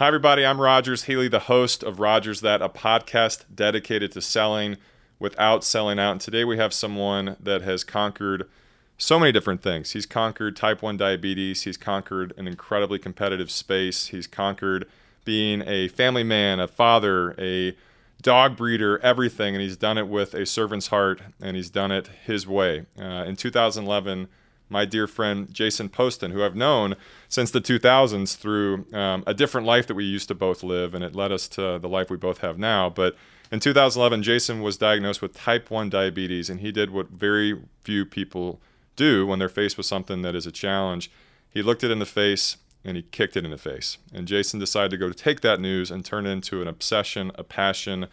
Hi, everybody. I'm Rogers Healy, the host of Rogers That, a podcast dedicated to selling without selling out. And today we have someone that has conquered so many different things. He's conquered type 1 diabetes, he's conquered an incredibly competitive space, he's conquered being a family man, a father, a dog breeder, everything. And he's done it with a servant's heart and he's done it his way. Uh, in 2011, my dear friend Jason Poston, who I've known since the 2000s through um, a different life that we used to both live, and it led us to the life we both have now. But in 2011, Jason was diagnosed with type 1 diabetes, and he did what very few people do when they're faced with something that is a challenge. He looked it in the face and he kicked it in the face. And Jason decided to go take that news and turn it into an obsession, a passion,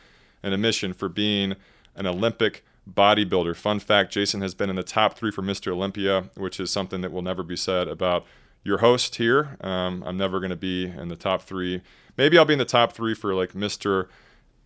and a mission for being an Olympic bodybuilder. Fun fact Jason has been in the top three for Mr. Olympia, which is something that will never be said about your host here. Um, I'm never going to be in the top three. Maybe I'll be in the top three for like Mr.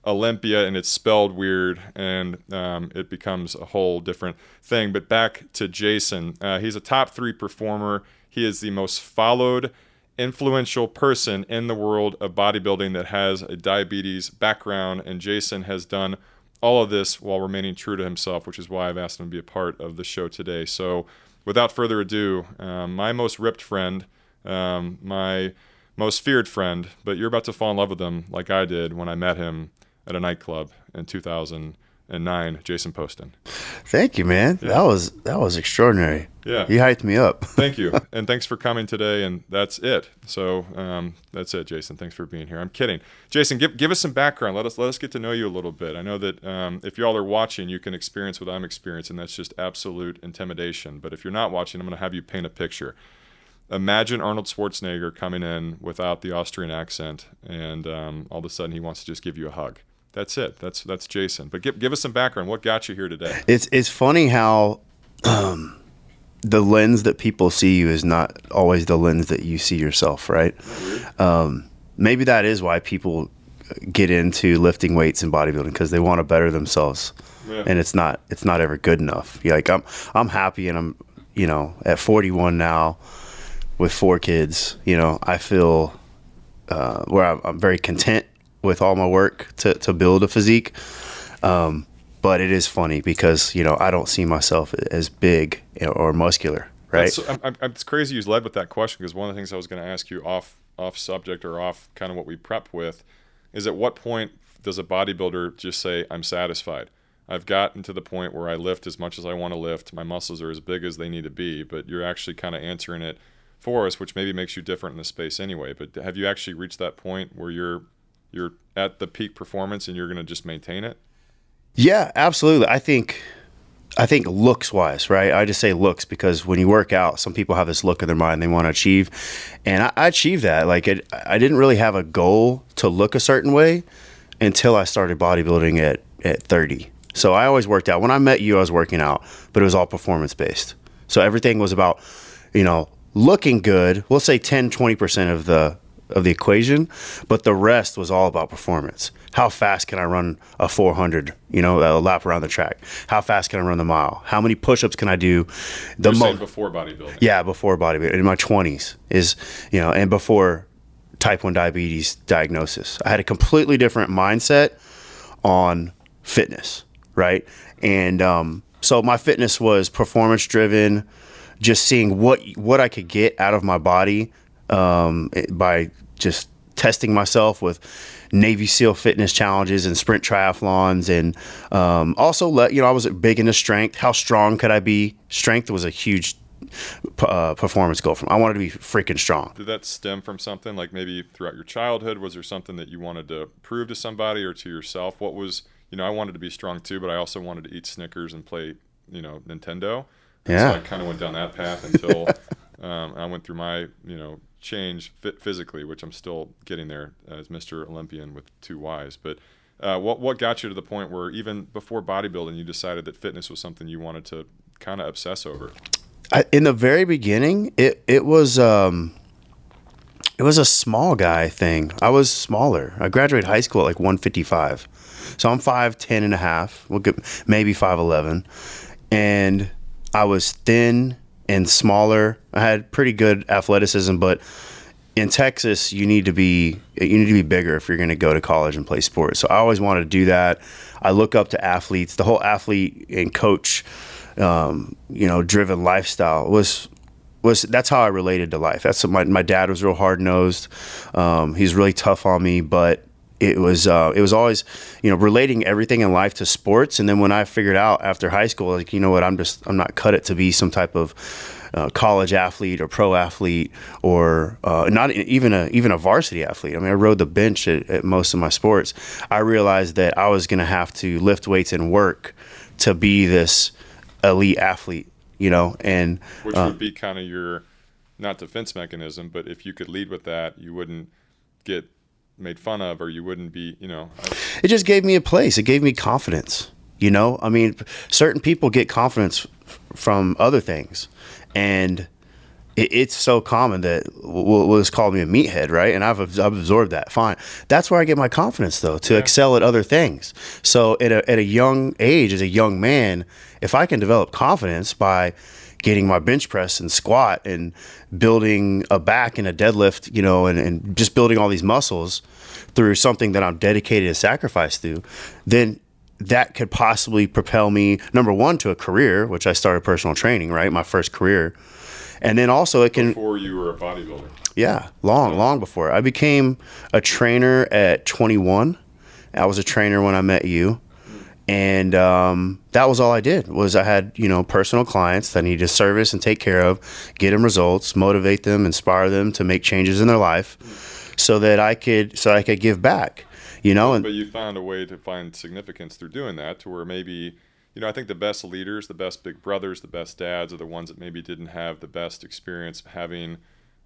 Olympia and it's spelled weird and um, it becomes a whole different thing. But back to Jason. Uh, he's a top three performer. He is the most followed, influential person in the world of bodybuilding that has a diabetes background. And Jason has done all of this while remaining true to himself, which is why I've asked him to be a part of the show today. So, without further ado, um, my most ripped friend, um, my most feared friend, but you're about to fall in love with him like I did when I met him at a nightclub in 2000 and nine, Jason Poston. Thank you, man. Yeah. That was that was extraordinary. Yeah, you hyped me up. Thank you, and thanks for coming today. And that's it. So um, that's it, Jason. Thanks for being here. I'm kidding, Jason. Give give us some background. Let us let us get to know you a little bit. I know that um, if y'all are watching, you can experience what I'm experiencing. That's just absolute intimidation. But if you're not watching, I'm going to have you paint a picture. Imagine Arnold Schwarzenegger coming in without the Austrian accent, and um, all of a sudden he wants to just give you a hug that's it. That's that's Jason. But give give us some background. What got you here today? It's it's funny how um, the lens that people see you is not always the lens that you see yourself. Right? Um, maybe that is why people get into lifting weights and bodybuilding because they want to better themselves, yeah. and it's not it's not ever good enough. Yeah, like I'm I'm happy and I'm you know at 41 now with four kids. You know I feel uh, where I'm, I'm very content with all my work to, to build a physique. Um, but it is funny because you know I don't see myself as big or muscular, right? I'm, I'm, it's crazy you led with that question because one of the things I was going to ask you off off subject or off kind of what we prep with is at what point does a bodybuilder just say I'm satisfied? I've gotten to the point where I lift as much as I want to lift. My muscles are as big as they need to be, but you're actually kind of answering it for us, which maybe makes you different in the space anyway. But have you actually reached that point where you're you're at the peak performance and you're going to just maintain it? Yeah, absolutely. I think I think looks wise, right? I just say looks because when you work out, some people have this look in their mind they want to achieve, and I, I achieved that. Like it, I didn't really have a goal to look a certain way until I started bodybuilding at at 30. So I always worked out. When I met you, I was working out, but it was all performance based. So everything was about, you know, looking good. We'll say 10, 20% of the of the equation, but the rest was all about performance. How fast can I run a 400, you know, a lap around the track? How fast can I run the mile? How many push-ups can I do? The most before bodybuilding. Yeah, before bodybuilding. In my 20s is, you know, and before type 1 diabetes diagnosis. I had a completely different mindset on fitness, right? And um, so my fitness was performance driven, just seeing what what I could get out of my body um, by just testing myself with Navy SEAL fitness challenges and sprint triathlons, and um, also let you know I was big into strength. How strong could I be? Strength was a huge uh, performance goal from. I wanted to be freaking strong. Did that stem from something like maybe throughout your childhood? Was there something that you wanted to prove to somebody or to yourself? What was you know I wanted to be strong too, but I also wanted to eat Snickers and play you know Nintendo. Yeah. So I kind of went down that path until um, I went through my you know change physically, which I'm still getting there as Mr. Olympian with two Y's. But uh, what what got you to the point where even before bodybuilding, you decided that fitness was something you wanted to kind of obsess over? I, in the very beginning, it it was um, it was a small guy thing. I was smaller. I graduated high school at like 155, so I'm 5'10 and a half, maybe 5'11, and I was thin and smaller. I had pretty good athleticism, but in Texas, you need to be you need to be bigger if you're going to go to college and play sports. So I always wanted to do that. I look up to athletes. The whole athlete and coach, um, you know, driven lifestyle was was that's how I related to life. That's my my dad was real hard nosed. Um, he's really tough on me, but it was uh, it was always you know relating everything in life to sports. And then when I figured out after high school, like you know what, I'm just I'm not cut it to be some type of uh, college athlete or pro athlete or uh, not even a even a varsity athlete. I mean, I rode the bench at, at most of my sports. I realized that I was going to have to lift weights and work to be this elite athlete. You know, and which uh, would be kind of your not defense mechanism, but if you could lead with that, you wouldn't get made fun of or you wouldn't be you know I, it just gave me a place it gave me confidence you know i mean certain people get confidence f- from other things and it, it's so common that we'll, we'll, just call me a meathead, right? And I've, I've absorbed that. Fine. That's where I get my confidence, though, to yeah. excel at other things. So at a, at a young age, as a young man, if I can develop confidence by getting my bench press and squat and building a back and a deadlift, you know, and, and just building all these muscles through something that I'm dedicated to sacrifice to, then that could possibly propel me number one to a career, which I started personal training, right? My first career, and then also it can before you were a bodybuilder. Yeah, long, long before I became a trainer at 21. I was a trainer when I met you, and um, that was all I did. Was I had you know personal clients that I needed to service and take care of, get them results, motivate them, inspire them to make changes in their life, so that I could so I could give back you know. And, but you found a way to find significance through doing that, to where maybe, you know, I think the best leaders, the best big brothers, the best dads are the ones that maybe didn't have the best experience having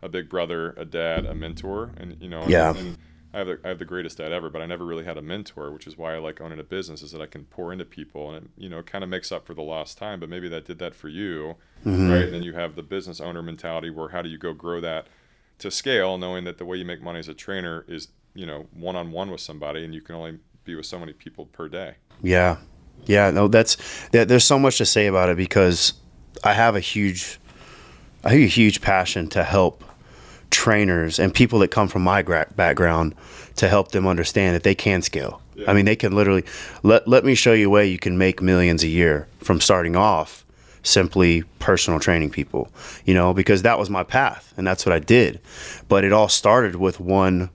a big brother, a dad, a mentor, and you know, yeah. And, and I have the I have the greatest dad ever, but I never really had a mentor, which is why I like owning a business, is that I can pour into people, and it you know kind of makes up for the lost time. But maybe that did that for you, mm-hmm. right? And then you have the business owner mentality, where how do you go grow that to scale, knowing that the way you make money as a trainer is you know one on one with somebody, and you can only be with so many people per day. Yeah, yeah. No, that's that, there's so much to say about it because I have a huge, I have a huge passion to help trainers and people that come from my gra- background to help them understand that they can scale. Yeah. I mean, they can literally let let me show you a way you can make millions a year from starting off simply personal training people, you know, because that was my path and that's what I did. But it all started with one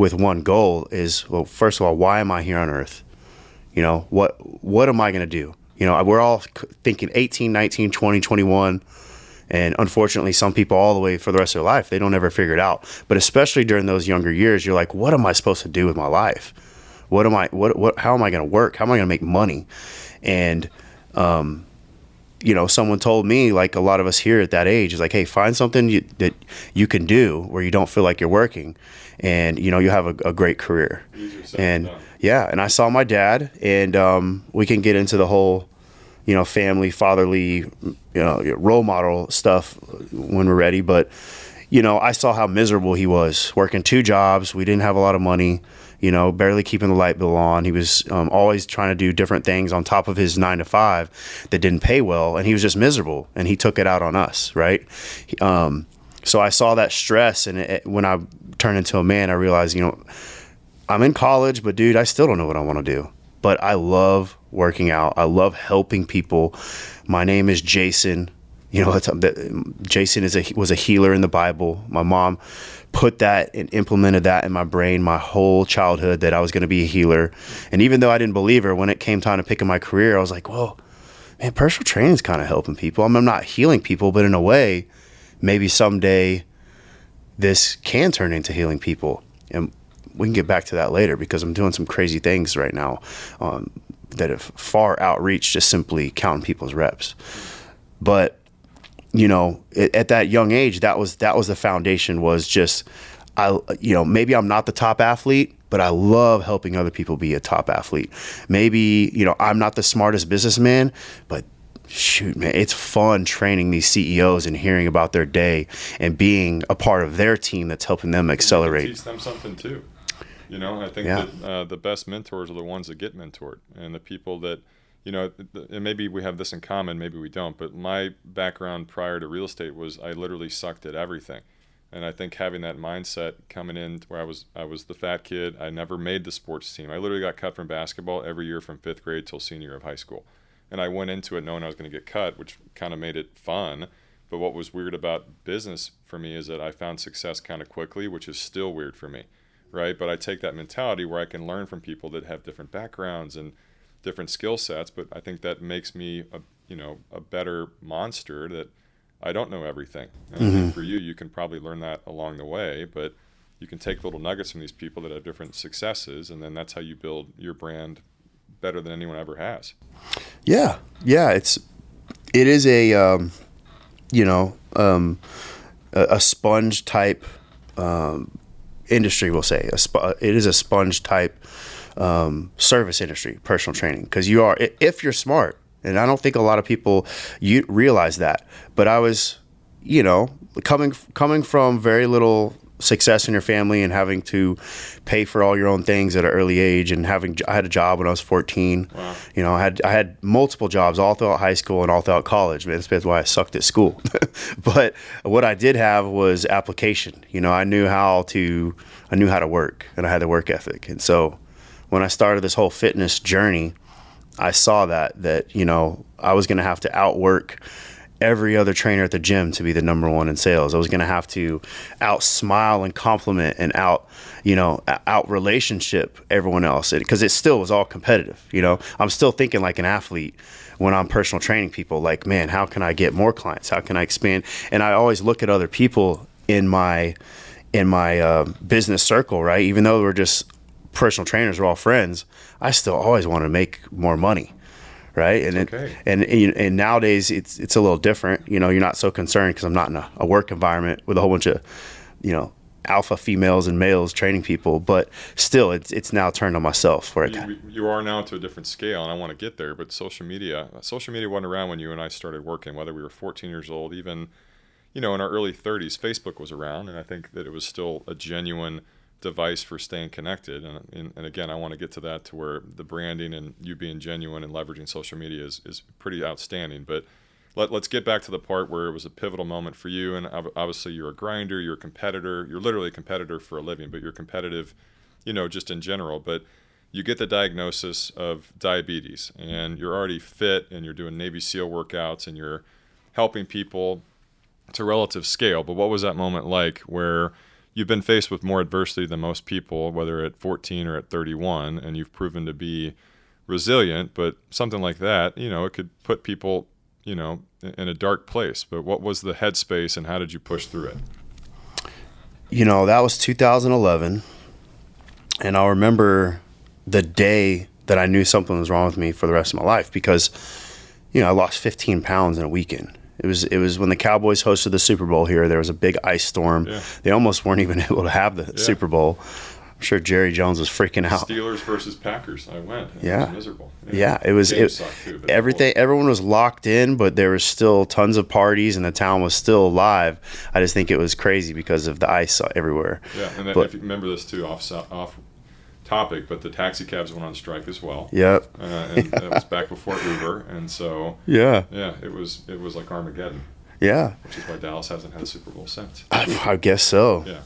with one goal is well first of all why am i here on earth you know what what am i going to do you know we're all thinking 18 19 20 21 and unfortunately some people all the way for the rest of their life they don't ever figure it out. But especially during those younger years you're like what am i supposed to do with my life? What am i what, what how am i going to work? How am i going to make money? And um, you know, someone told me, like a lot of us here at that age, is like, hey, find something you, that you can do where you don't feel like you're working, and you know, you have a, a great career. And yeah, and I saw my dad, and um, we can get into the whole, you know, family, fatherly, you know, role model stuff when we're ready. But you know, I saw how miserable he was working two jobs. We didn't have a lot of money you know, barely keeping the light bill on. He was um, always trying to do different things on top of his nine to five that didn't pay well, and he was just miserable. And he took it out on us, right? Um, so I saw that stress, and it, when I turned into a man, I realized, you know, I'm in college, but dude, I still don't know what I want to do. But I love working out. I love helping people. My name is Jason. You know, Jason is a was a healer in the Bible. My mom put that and implemented that in my brain my whole childhood that I was going to be a healer. And even though I didn't believe her, when it came time to picking my career, I was like, whoa, man, personal training is kind of helping people. I I'm not healing people, but in a way, maybe someday this can turn into healing people. And we can get back to that later because I'm doing some crazy things right now um, that have far outreach just simply counting people's reps. But you know, at that young age, that was that was the foundation. Was just, I, you know, maybe I'm not the top athlete, but I love helping other people be a top athlete. Maybe you know, I'm not the smartest businessman, but shoot, man, it's fun training these CEOs and hearing about their day and being a part of their team that's helping them accelerate. Teach them something too. You know, I think yeah. that uh, the best mentors are the ones that get mentored, and the people that you know, and maybe we have this in common, maybe we don't, but my background prior to real estate was I literally sucked at everything. And I think having that mindset coming in where I was I was the fat kid, I never made the sports team. I literally got cut from basketball every year from fifth grade till senior year of high school. And I went into it knowing I was going to get cut, which kind of made it fun. But what was weird about business for me is that I found success kind of quickly, which is still weird for me, right? But I take that mentality where I can learn from people that have different backgrounds and different skill sets. But I think that makes me a you know a better monster that I don't know everything. And mm-hmm. for you, you can probably learn that along the way, but you can take little nuggets from these people that have different successes, and then that's how you build your brand better than anyone ever has. Yeah, yeah, it's it is a um, you know um, a, a, sponge type um, industry. We'll say sp- it is a sponge type um, service industry, personal training, because you are if you're smart and I don't think a lot of people you realize that. But I was, you know, coming coming from very little success in your family and having to pay for all your own things at an early age and having I had a job when I was 14. Wow. You know, I had I had multiple jobs all throughout high school and all throughout college. Man, that's why I sucked at school. but what I did have was application. You know, I knew how to I knew how to work and I had the work ethic. And so when I started this whole fitness journey, I saw that that you know I was going to have to outwork every other trainer at the gym to be the number one in sales. I was going to have to out smile and compliment and out, you know, out relationship everyone else because it still was all competitive. You know, I'm still thinking like an athlete when I'm personal training people. Like, man, how can I get more clients? How can I expand? And I always look at other people in my in my uh, business circle, right? Even though we're just personal trainers we're all friends, I still always want to make more money. Right. And, okay. it, and, and, nowadays it's, it's a little different. You know, you're not so concerned because I'm not in a, a work environment with a whole bunch of, you know, alpha females and males training people, but still, it's it's now turned on myself. Where you, you, are now to a different scale, and I want to get there. But social media, social media wasn't around when you and I started working. Whether we were 14 years old, even you know in our early 30s, Facebook was around, and I think that it was still a genuine device for staying connected. And, and, and, again, I want to get to that to where the branding and you being genuine and leveraging social media is, is pretty outstanding. But let, let's get back to the part where it was a pivotal moment for you. And obviously, you're a grinder, you're a competitor, you're literally a competitor for a living, but you're competitive, you know, just in general. But you get the diagnosis of diabetes and you're already fit and you're doing Navy SEAL workouts and you're helping people to relative scale. But what was that moment like where you've been faced with more adversity than most people, whether at 14 or at 31, and you've proven to be resilient. But something like that, you know, it could put people, you know, in a dark place. But what was the headspace, and how did you push through it? You know, that was 2011, and I'll remember the day that I knew something was wrong with me for the rest of my life because, you know, I lost 15 pounds in a weekend it was it was when the Cowboys hosted the Super Bowl here. There was a big ice storm. Yeah. They almost weren't even able to have the yeah. Super Bowl. I'm sure Jerry Jones was freaking out. Steelers versus Packers. I went. It yeah. Was miserable. Yeah, yeah it was. It, too, everything. Everyone was locked in, but there was still tons of parties, and the town was still alive. I just think it was crazy because of the ice everywhere. Yeah, and but, if you remember this too, off off topic, but the taxi cabs went on strike as well. Yep. Uh, and yeah. that was back before Uber, and so yeah, yeah, it was it was like Armageddon. Yeah. Which is why Dallas hasn't had a Super Bowl since. I, I guess so. Yeah.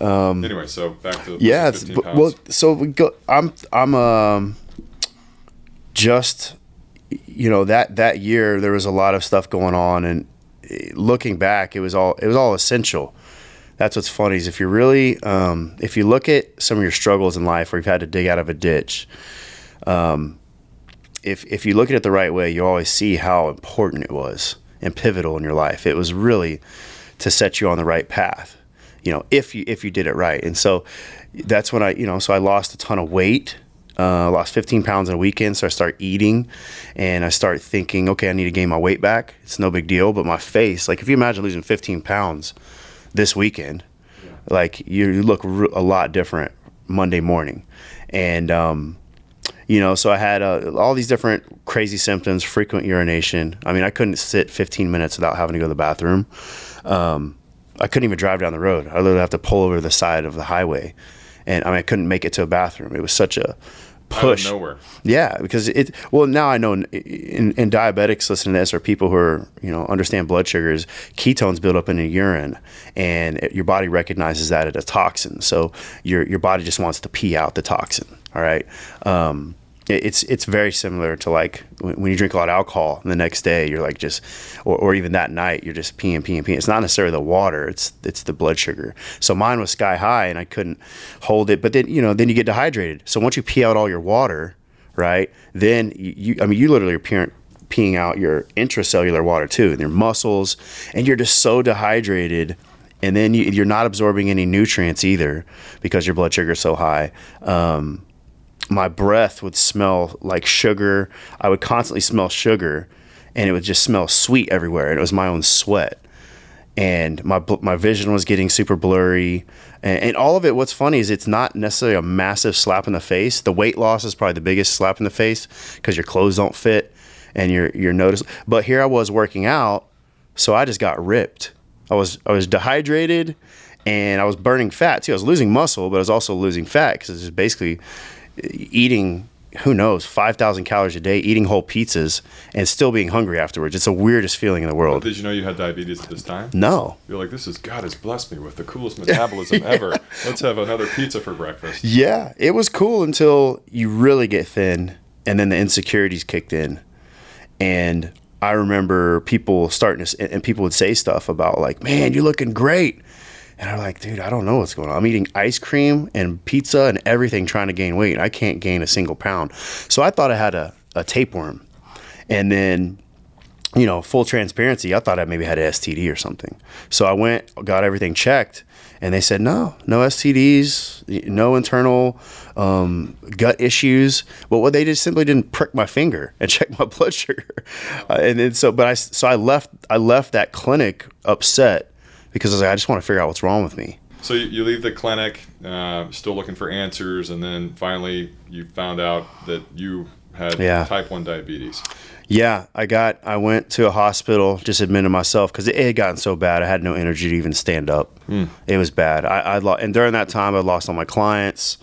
Um, anyway, so back to yeah. well, so we go. I'm I'm um just you know that that year there was a lot of stuff going on, and eh, looking back, it was all it was all essential that's what's funny is if you really um, if you look at some of your struggles in life where you've had to dig out of a ditch um, if if you look at it the right way you always see how important it was and pivotal in your life. It was really to set you on the right path you know if you if you did it right. And so that's when i you know so i lost a ton of weight uh, lost 15 pounds in a weekend so i start eating and i start thinking okay i need to gain my weight back. It's no big deal but my face like if you imagine losing 15 pounds this weekend. Yeah. Like you look a lot different Monday morning, and um, you know, so I had uh, all these different crazy symptoms, frequent urination. I mean, I couldn't sit 15 minutes without having to go to the bathroom. Um, I couldn't even drive down the road. I literally have to pull over the side of the highway, and I mean, I couldn't make it to a bathroom. It was such a push. nowhere. Yeah, because it. Well, now I know in, in, in diabetics listening to this, or people who are you know understand blood sugars, ketones build up in the urine, and it, your body recognizes that as a toxin. So your your body just wants to pee out the toxin. All right. Um, it's it's very similar to like when you drink a lot of alcohol and the next day you're like just or, or even that night you're just peeing peeing peeing. It's not necessarily the water it's it's the blood sugar. So mine was sky high and i couldn't hold it but then you know then you get dehydrated. So once you pee out all your water right then you, you i mean you literally are peeing, peeing out your intracellular water too and your muscles and you're just so dehydrated and then you, you're not absorbing any nutrients either because your blood sugar is so high. Um, my breath would smell like sugar. I would constantly smell sugar, and it would just smell sweet everywhere. And it was my own sweat, and my my vision was getting super blurry. And, and all of it. What's funny is it's not necessarily a massive slap in the face. The weight loss is probably the biggest slap in the face because your clothes don't fit, and you're you're notice. But here I was working out, so I just got ripped. I was I was dehydrated, and I was burning fat too. I was losing muscle, but I was also losing fat because it's basically eating who knows 5000 calories a day eating whole pizzas and still being hungry afterwards it's the weirdest feeling in the world Did you know you had diabetes at this time? no You're like, this is God has blessed me with the coolest metabolism ever. Let's have another pizza for breakfast. yeah it was cool until you really get thin and then the insecurities kicked in and i remember people starting to and people would say stuff about like man you're looking great and i'm like dude i don't know what's going on. I'm eating ice cream and pizza and everything trying to gain weight. I can't gain a single pound. So i thought i had a, a tapeworm. And then you know, full transparency, I thought I maybe had an STD or something. So I went, got everything checked, and they said no, no STDs, no internal um, gut issues. But what they just simply didn't prick my finger and check my blood sugar, uh, and then so, but I so I left, I left that clinic upset because I was like, I just want to figure out what's wrong with me. So you, leave the clinic, uh, still looking for answers, and then finally you found out that you had Yeah. type 1 diabetes. Yeah, I got. I went to a hospital, just admitted myself because it had gotten so bad. I had no energy to even stand up. It was bad. I, I lost, and during that time, I lost all my clients.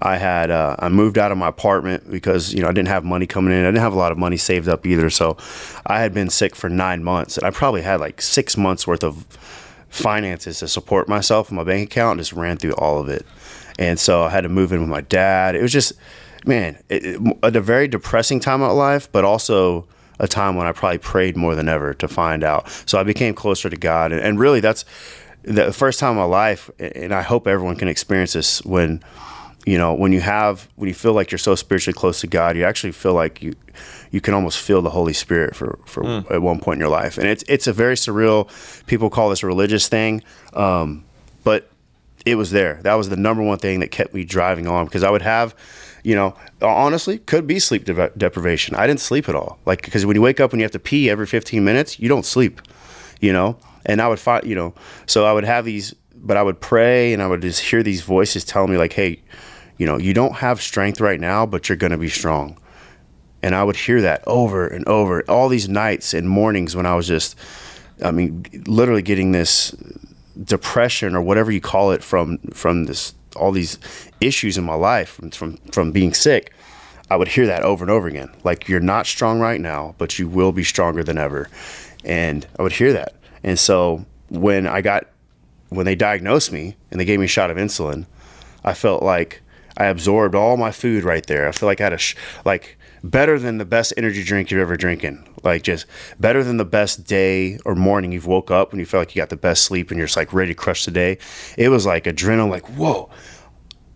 I had. Uh, I moved out of my apartment because you know I didn't have money coming in. I didn't have a lot of money saved up either. So, I had been sick for nine months, and I probably had like six months worth of finances to support myself in my bank account. And just ran through all of it, and so I had to move in with my dad. It was just man, it, it, a very depressing time of life, but also a time when I probably prayed more than ever to find out. So I became closer to God, and, and really that's the first time in my life. And I hope everyone can experience this when you know when you have when you feel like you're so spiritually close to God, you actually feel like you you can almost feel the Holy Spirit for for at one point in your life, and it's it's a very surreal. People call this a religious thing, um, but it was there. That was the number one thing that kept me driving on because I would have, you know, honestly, could be sleep dep- deprivation. I didn't sleep at all. Like, because when you wake up and you have to pee every 15 minutes, you don't sleep, you know? And I would find, you know, so I would have these, but I would pray and I would just hear these voices telling me, like, hey, you know, you don't have strength right now, but you're going to be strong. And I would hear that over and over, all these nights and mornings when I was just, I mean, literally getting this depression or whatever you call it from from this all these issues in my life from from, from being sick i would hear that over and over again. Like you're not strong right now but you will be stronger than ever. And i would hear that. And so when i got when they diagnosed me and they gave me a shot of insulin i felt like i absorbed all my food right there. I feel like i had a sh- like better than the best energy drink you've ever drinking like just better than the best day or morning you've woke up and you felt like you got the best sleep and you're just like ready to crush the day. It was like adrenaline like whoa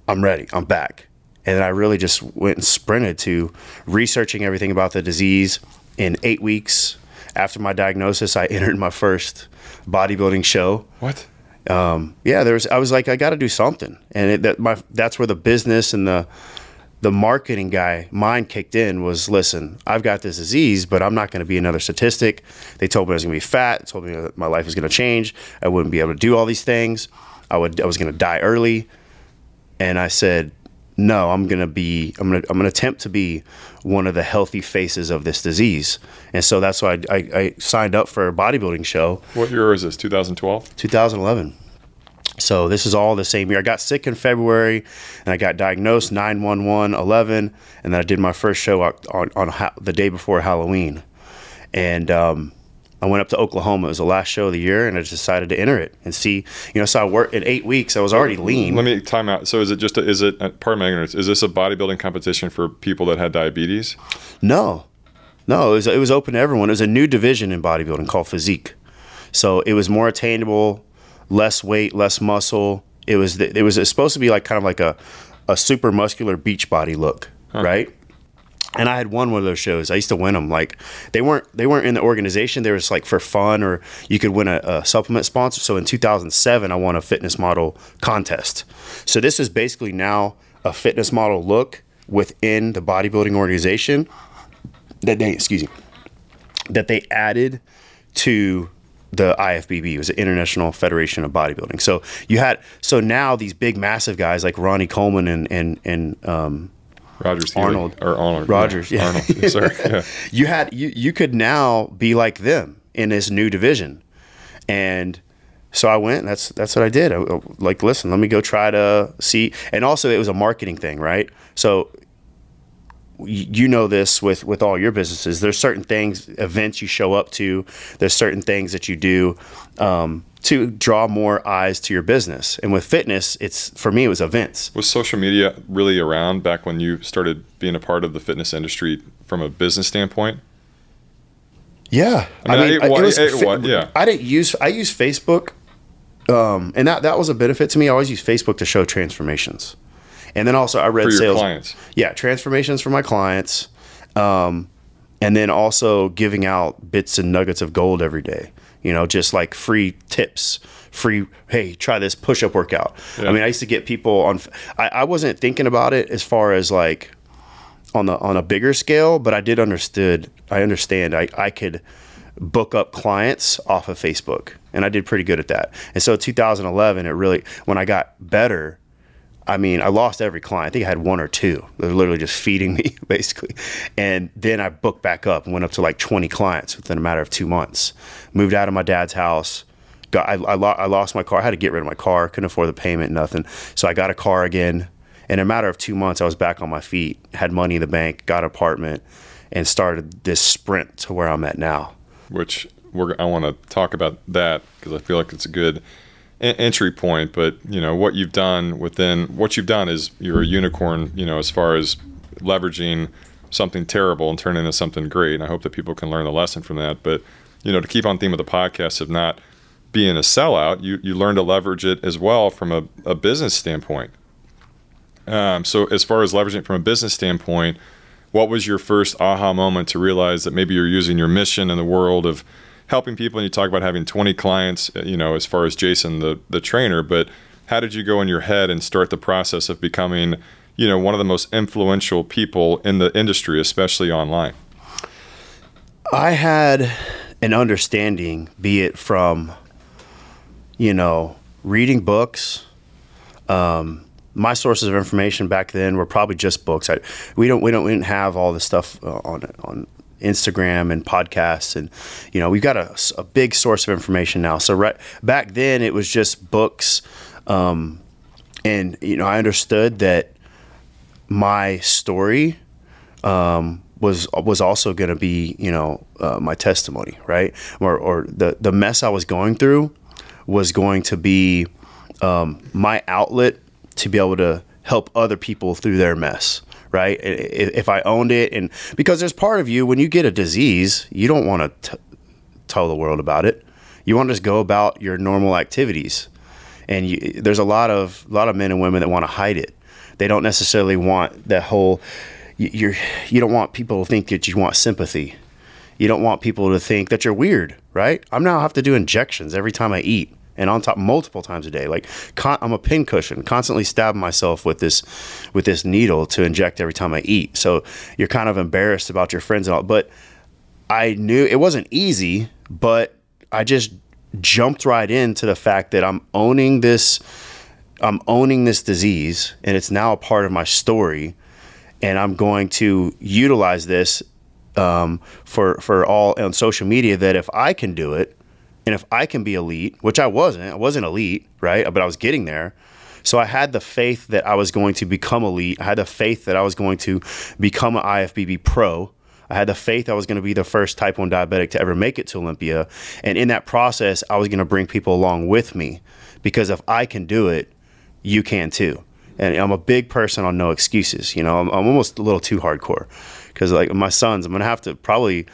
i'm ready i'm back. And then i really just went and sprinted to researching everything about the disease. In eight weeks after my diagnosis i entered my first bodybuilding show. What? um, yeah, there was. I was like, I got to do something, and it, that my that's where the business and the the marketing guy mind kicked in. Was listen, I've got this disease, but I'm not going to be another statistic. They told me I was going to be fat. They told me that my life was going to change. I wouldn't be able to do all these things. I would. I was going to die early, and I said, no, I'm going to be. I'm going to. I'm going to attempt to be one of the healthy faces of this disease, and so that's why I, I, I signed up for a bodybuilding show. What year is this? 2012? 2011. So this is all the same year. I got sick in February, and I got diagnosed 911 11, and then I did my first show on, on, on ha- the day before Halloween, and um, I went up to Oklahoma. It was the last show of the year, and I just decided to enter it and see. You know, so I worked in eight weeks. I was already lean. Let me time out. So is it just a, is it uh, pardon my ignorance? Is this a bodybuilding competition for people that had diabetes? No, no, it was it was open to everyone. It was a new division in bodybuilding called physique, so it was more attainable, less weight, less muscle. It was it was supposed to be like kind of like a a super muscular beach body look, right? And I had won one of those shows. I used to win them. Like they weren't they weren't in the organization. They were just like for fun, or you could win a, a supplement sponsor. So in 2007, I won a fitness model contest. So this is basically now a fitness model look within the bodybuilding organization that they excuse me that they added to the IFBB it was the International Federation of Bodybuilding. So you had so now these big massive guys like Ronnie Coleman and and and um, Rogers Healy, Arnold. or Arnold Rogers, yeah. Arnold. Sorry, yeah. you had you you could now be like them in this new division, and so I went. That's that's what I did. I, like, listen, let me go try to see. And also, it was a marketing thing, right? So you know this with with all your businesses. There's certain things, events you show up to. There's certain things that you do. Um, to draw more eyes to your business, and with fitness, it's for me it was events. Was social media really around back when you started being a part of the fitness industry from a business standpoint? Yeah, I mean, it wa- it wa- yeah. I didn't use I use Facebook, um, and that that was a benefit to me. I always use Facebook to show transformations, and then also I read For your sales. clients. Yeah, transformations for my clients, um, and then also giving out bits and nuggets of gold every day. You know, just like free tips, free. Hey, try this push-up workout. Yeah. I mean, I used to get people on. I, I wasn't thinking about it as far as like on the on a bigger scale, but I did understood. I understand. I I could book up clients off of Facebook, and I did pretty good at that. And so 2011, it really when I got better. I mean, I lost every client. I think I had one or two. They were literally just feeding me, basically. And then I booked back up and went up to like 20 clients within a matter of two months. Moved out of my dad's house. Got, I, I, lo- I lost my car. I had to get rid of my car. Couldn't afford the payment, nothing. So I got a car again. And in a matter of two months, I was back on my feet, had money in the bank, got an apartment, and started this sprint to where I'm at now. which we're I want to talk about that because I feel like it's a good entry point. But you know what you've done within what you've done is you're a unicorn. You know as far as leveraging something terrible and turning into something great. And I hope that people can learn the lesson from that. But you know to keep on theme of the podcast of not being a sellout, you you learn to leverage it as well from a, a business standpoint. Um, so as far as leveraging from a business standpoint, what was your first aha moment to realize that maybe you're using your mission in the world of helping people and you talk about having 20 clients uh, you know as far as jason the, the trainer but how did you go in your head and start the process of becoming you know one of the most influential people in the industry especially online I had an understanding, be it from, you know, reading books. Um, my sources of information back then were probably just books. I, we don't we don't we didn't have all this stuff uh, on on Instagram and podcasts, and you know we've got a, a big source of information now. So right back then it was just books, um, and you know I understood that my story um, was was also going to be you know uh, my testimony, right? Or, or the the mess I was going through was going to be um, my outlet to be able to help other people through their mess, right? If I owned it, and because there's part of you when you get a disease, you don't want to tell the world about it. You want to just go about your normal activities, and you, there's a lot of lot of men and women that want to hide it. They don't necessarily want that whole. you- You're you don't want people to think that you want sympathy. You don't want people to think that you're weird, right? I'm now have to do injections every time I eat, and on top multiple times a day. Like con- I'm a pincushion, constantly stabbing myself with this with this needle to inject every time I eat. So you're kind of embarrassed about your friends and all, but I knew it wasn't easy, but I just jumped right into the fact that I'm owning this I'm owning this disease and it's now a part of my story and I'm going to utilize this um, for for all on social media that if I can do it, And if I can be elite, which I wasn't, I wasn't elite, right? But I was getting there. So I had the faith that I was going to become elite. I had the faith that I was going to become an IFBB pro. I had the faith I was going to be the first type 1 diabetic to ever make it to Olympia. And in that process, I was going to bring people along with me because if I can do it, you can too. And I'm a big person on no excuses. You know, I'm, I'm almost a little too hardcore because like my sons, I'm gonna have to probably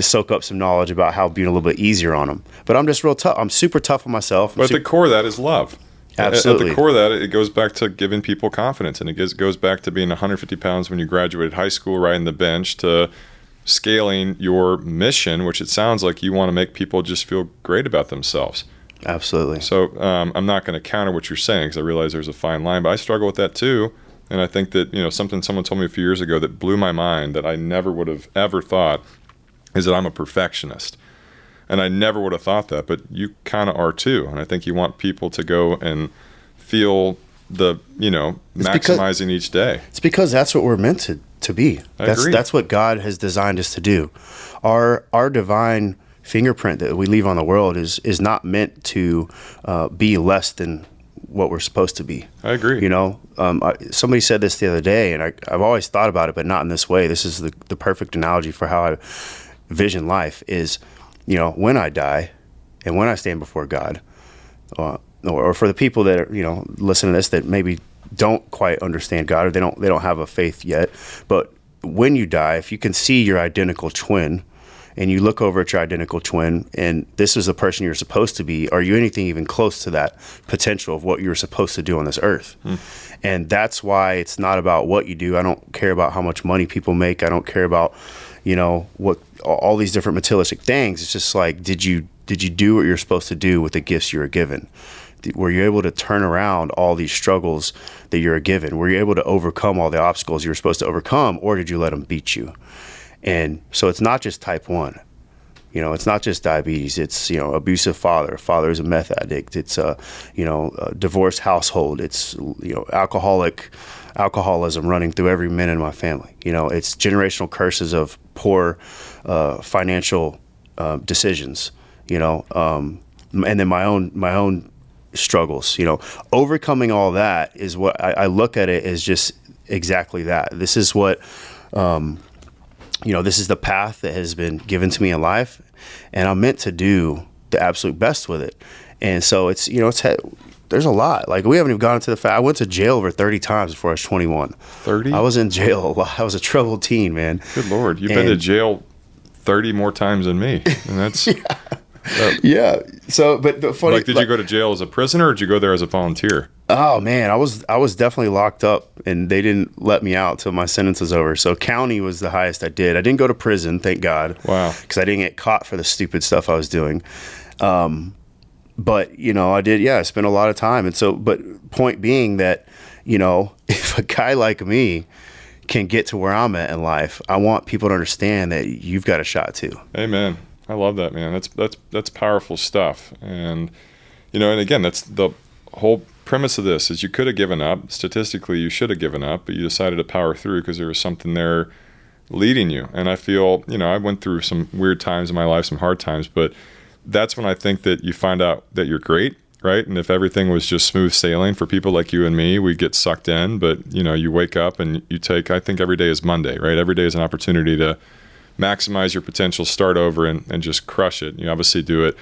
soak up some knowledge about how being a little bit easier on them. But I'm just real tough. I'm super tough on myself. I'm But at the core of that is love. Absolutely. At the core of that, it goes back to giving people confidence, and it goes, goes back to being 150 pounds when you graduated high school, riding the bench, to scaling your mission, which it sounds like you want to make people just feel great about themselves. Absolutely. So um, I'm not going to counter what you're saying because I realize there's a fine line, but I struggle with that too. And I think that you know something someone told me a few years ago that blew my mind that I never would have ever thought is that I'm a perfectionist. And I never would have thought that, but you kind of are too. And I think you want people to go and feel the, you know, because- maximizing each day. It's because that's what we're meant to, to be. I that's agree. that's what God has designed us to do. Our our divine fingerprint that we leave on the world is is not meant to uh, be less than what we're supposed to be. I agree. You know, um, I, somebody said this the other day, and I, I've always thought about it, but not in this way. This is the, the perfect analogy for how I vision life is, you know, when I die and when I stand before God, uh, or, or for the people that are, you know, listen to this that maybe don't quite understand God or they don't they don't have a faith yet, but when you die, if you can see your identical twin and you look over at your identical twin and this is the person you're supposed to be, are you anything even close to that potential of what you're supposed to do on this earth? Hmm. And that's why it's not about what you do. I don't care about how much money people make. I don't care about, you know, what all these different materialistic things. It's just like, did you did you do what you're supposed to do with the gifts you were given? Were you able to turn around all these struggles that you're given? Were you able to overcome all the obstacles you were supposed to overcome, or did you let them beat you? And so it's not just type one. You know, it's not just diabetes. It's you know, abusive father. Father is a meth addict. It's a you know, a divorced household. It's you know, alcoholic, alcoholism running through every man in my family. You know, it's generational curses of poor uh, financial uh, decisions. You know, um, and then my own my own struggles. You know, overcoming all that is what I, I look at it as just exactly that. This is what you know, this is the path that has been given to me in life, and I'm meant to do the absolute best with it. And so it's, you know, it's had, there's a lot. Like we haven't even gone into the fact. I went to jail over 30 times before I was 21. 30? I was in jail a lot. I was a troubled teen, man. Good Lord. You've been to jail 30 more times than me. And that's Yeah. So, but the funny, like, did you go to jail as a prisoner or did you go there as a volunteer? Oh man, I was I was definitely locked up, and they didn't let me out till my sentence was over. So county was the highest I did. I didn't go to prison, thank God. Wow. Because I didn't get caught for the stupid stuff I was doing. Um, but you know, I did. Yeah, I spent a lot of time, and so. But point being that, you know, if a guy like me can get to where I'm at in life, I want people to understand that you've got a shot too. Amen. I love that, man. That's that's that's powerful stuff. And you know, and again, that's the whole premise of this is you could have given up. Statistically, you should have given up, but you decided to power through because there was something there leading you. And I feel, you know, I went through some weird times in my life, some hard times, but that's when I think that you find out that you're great, right? And if everything was just smooth sailing for people like you and me, we get sucked in, but you know, you wake up and you take I think every day is Monday, right? Every day is an opportunity to maximize your potential, start over, and, and just crush it. You obviously do it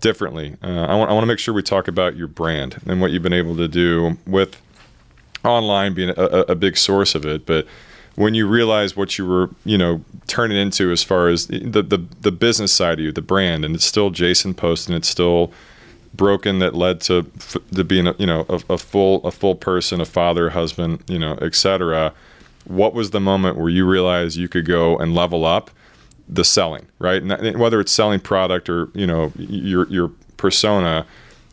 differently. Uh, I want I want to make sure we talk about your brand and what you've been able to do with online being a, a, big source of it, but when you realize what you were, you know, turning into as far as the the, the business side of you, the brand, and it's still Jason Post, and it's still broken that led to to being a, you know a, a full a full person, a father, husband, you know, etc. What was the moment where you realized you could go and level up the selling, right? And whether it's selling product or you know your your persona,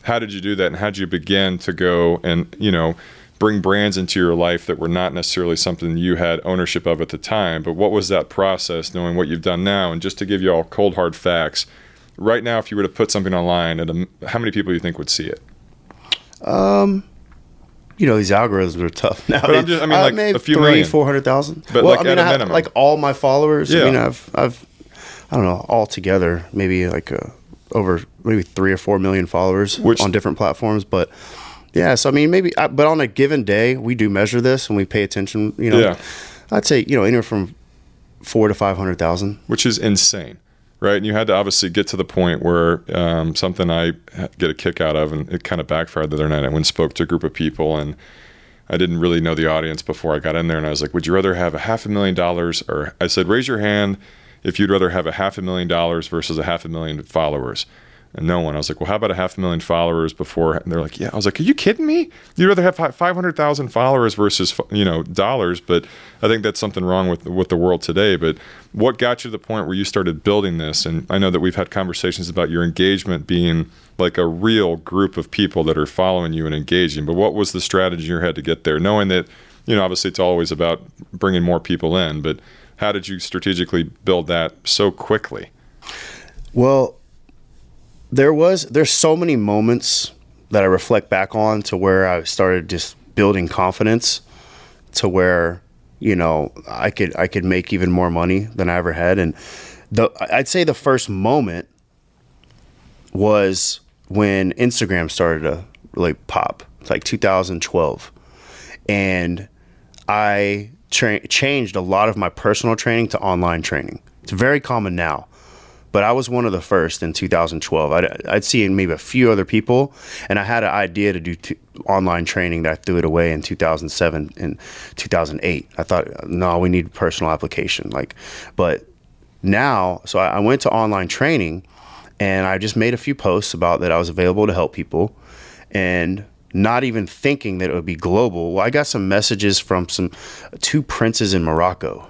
how did you do that, and how did you begin to go and you know bring brands into your life that were not necessarily something you had ownership of at the time? But what was that process, knowing what you've done now? And just to give you all cold hard facts, right now, if you were to put something online, at a, um, how many people do you think would see it? Um, You know, these algorithms are tough now. But I'm just- I mean, uh, like, maybe a few three, million. four hundred thousand. But, well, like, I mean, I have, like all my followers. Yeah. I mean, I've, I've, I don't know, all together, maybe like a over maybe three or four million followers Which- on different platforms. But yeah, so I mean, maybe, I- but on a given day, we do measure this and we pay attention. You know, Yeah. I'd say you know anywhere from four to five hundred thousand. which is insane, right? And you had to obviously get to the point where um, something I get a kick out of, and it kind of backfired the other night. I went and spoke to a group of people, and I didn't really know the audience before I got in there, and I was like, "Would you rather have a half a million dollars?" Or I said, "Raise your hand if you'd rather have a half a million dollars versus a half a million followers." And no one. I was like, well, how about a half a million followers before? And they're like, yeah. I was like, are you kidding me? You'd rather have 500,000 followers versus, you know, dollars. But I think that's something wrong with, with the world today. But what got you to the point where you started building this? And I know that we've had conversations about your engagement being like a real group of people that are following you and engaging. But what was the strategy you had to get there? Knowing that, you know, obviously it's always about bringing more people in, but how did you strategically build that so quickly? Well, there was there's so many moments that I reflect back on to where I started just building confidence to where you know I could I could make even more money than I ever had. And the I'd say the first moment was when Instagram started to really pop. It's like 2012 and I tra- changed a lot of my personal training to online training. It's very common now but I was one of the first in 2012. I'd, I'd seen maybe a few other people, and I had an idea to do t- online training that I threw it away in 2007 and 2008. I thought, no, we need personal application. Like, but now, so I, I went to online training, and I just made a few posts about that I was available to help people, and not even thinking that it would be global. Well, I got some messages from some two princes in Morocco.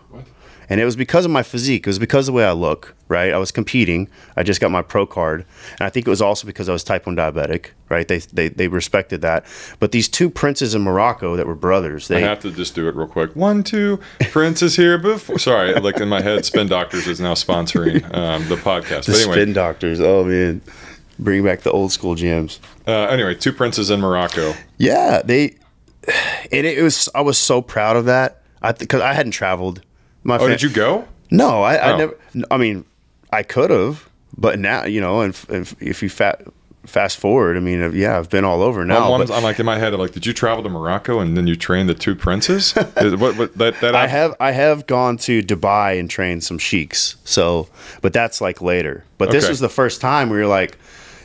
And it was because of my physique. It was because of the way I look, right? I was competing. I just got my pro card. And I think it was also because I was type 1 diabetic, right? They, they, they respected that. But these two princes in Morocco that were brothers, I they, have to just do it real quick. One, two, Prince is here before. Sorry, like in my head, Spin Doctors is now sponsoring um, the podcast. the But anyway, spin doctors. Oh, man. Bring back the old school gyms. uh, anyway, two princes in Morocco. Yeah, they, and it was, I was so proud of that. I, because I hadn't traveled. My Oh, fam- did you go? No, I, I Oh. never. I mean, I could have, but now you know, and if, if you fat, fast forward, I mean, yeah, I've been all over now. I'm, but I'm like in my head, I'm like, did you travel to Morocco and then you trained the two princes? What, what, that, that I have I have gone to Dubai and trained some sheiks. So, but that's like later. But this was the first time where you're like,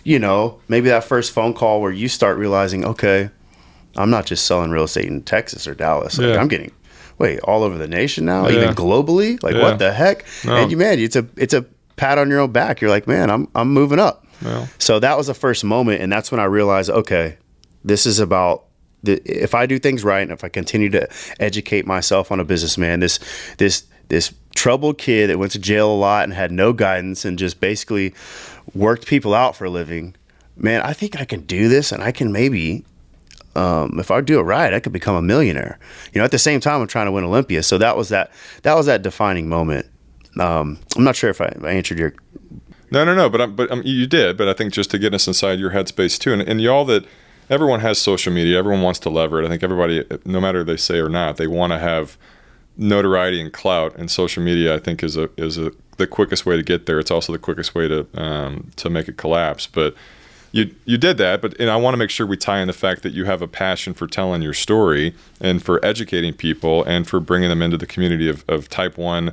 you know, maybe that first phone call where you start realizing, okay, I'm not just selling real estate in Texas or Dallas. Like Yeah. I'm getting wait all over the nation now, Yeah. even globally. Like Yeah. what the heck? No. And you man, it's a it's a pat on your own back. You're like, man, I'm I'm moving up. Well. So that was the first moment, and that's when I realized, okay, this is about the, if I do things right, and if I continue to educate myself on a businessman, this this this troubled kid that went to jail a lot and had no guidance and just basically worked people out for a living, man, I think I can do this, and I can maybe. Um, if I do it right, I could become a millionaire. You know, at the same time, I'm trying to win Olympia. So that was that. That was that defining moment. Um, I'm not sure if I, I answered your No, no, no. But I'm, but um, you did. But I think just to get us inside your headspace too, and, and y'all that everyone has social media. Everyone wants to lever it. I think everybody, no matter they say or not, they want to have notoriety and clout. And social media, I think, is a is a the quickest way to get there. It's also the quickest way to um, to make it collapse. But you you did that. But and I want to make sure we tie in the fact that you have a passion for telling your story and for educating people and for bringing them into the community of, of type one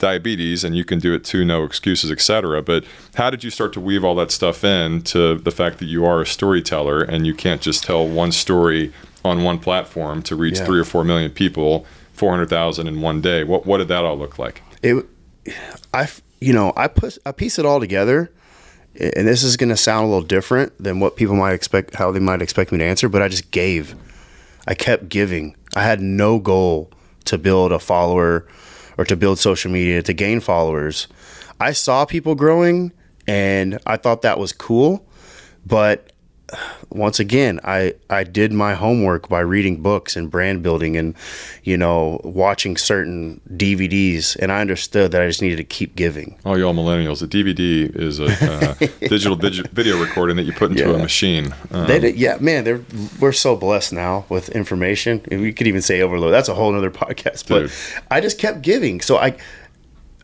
diabetes and you can do it too no excuses etc but how did you start to weave all that stuff in to the fact that you are a storyteller and you can't just tell one story on one platform to reach Yeah. three or four million people 400000 in one day? What what did that all look like? It i you know i put i piece it all together and this is going to sound a little different than what people might expect how they might expect me to answer but i just gave. I kept giving. I had no goal to build a follower or to build social media to gain followers. I saw people growing and i thought that was cool but once again, I, I did my homework by reading books and brand building and, you know, watching certain DVDs. And I understood that I just needed to keep giving. Oh, y'all millennials A dvd is a uh, digital digi- video recording that you put into a machine um, They did, yeah, man, they're, we're so blessed now with information. And we could even say overload. That's a whole nother podcast. But Dude. I just kept giving. So I,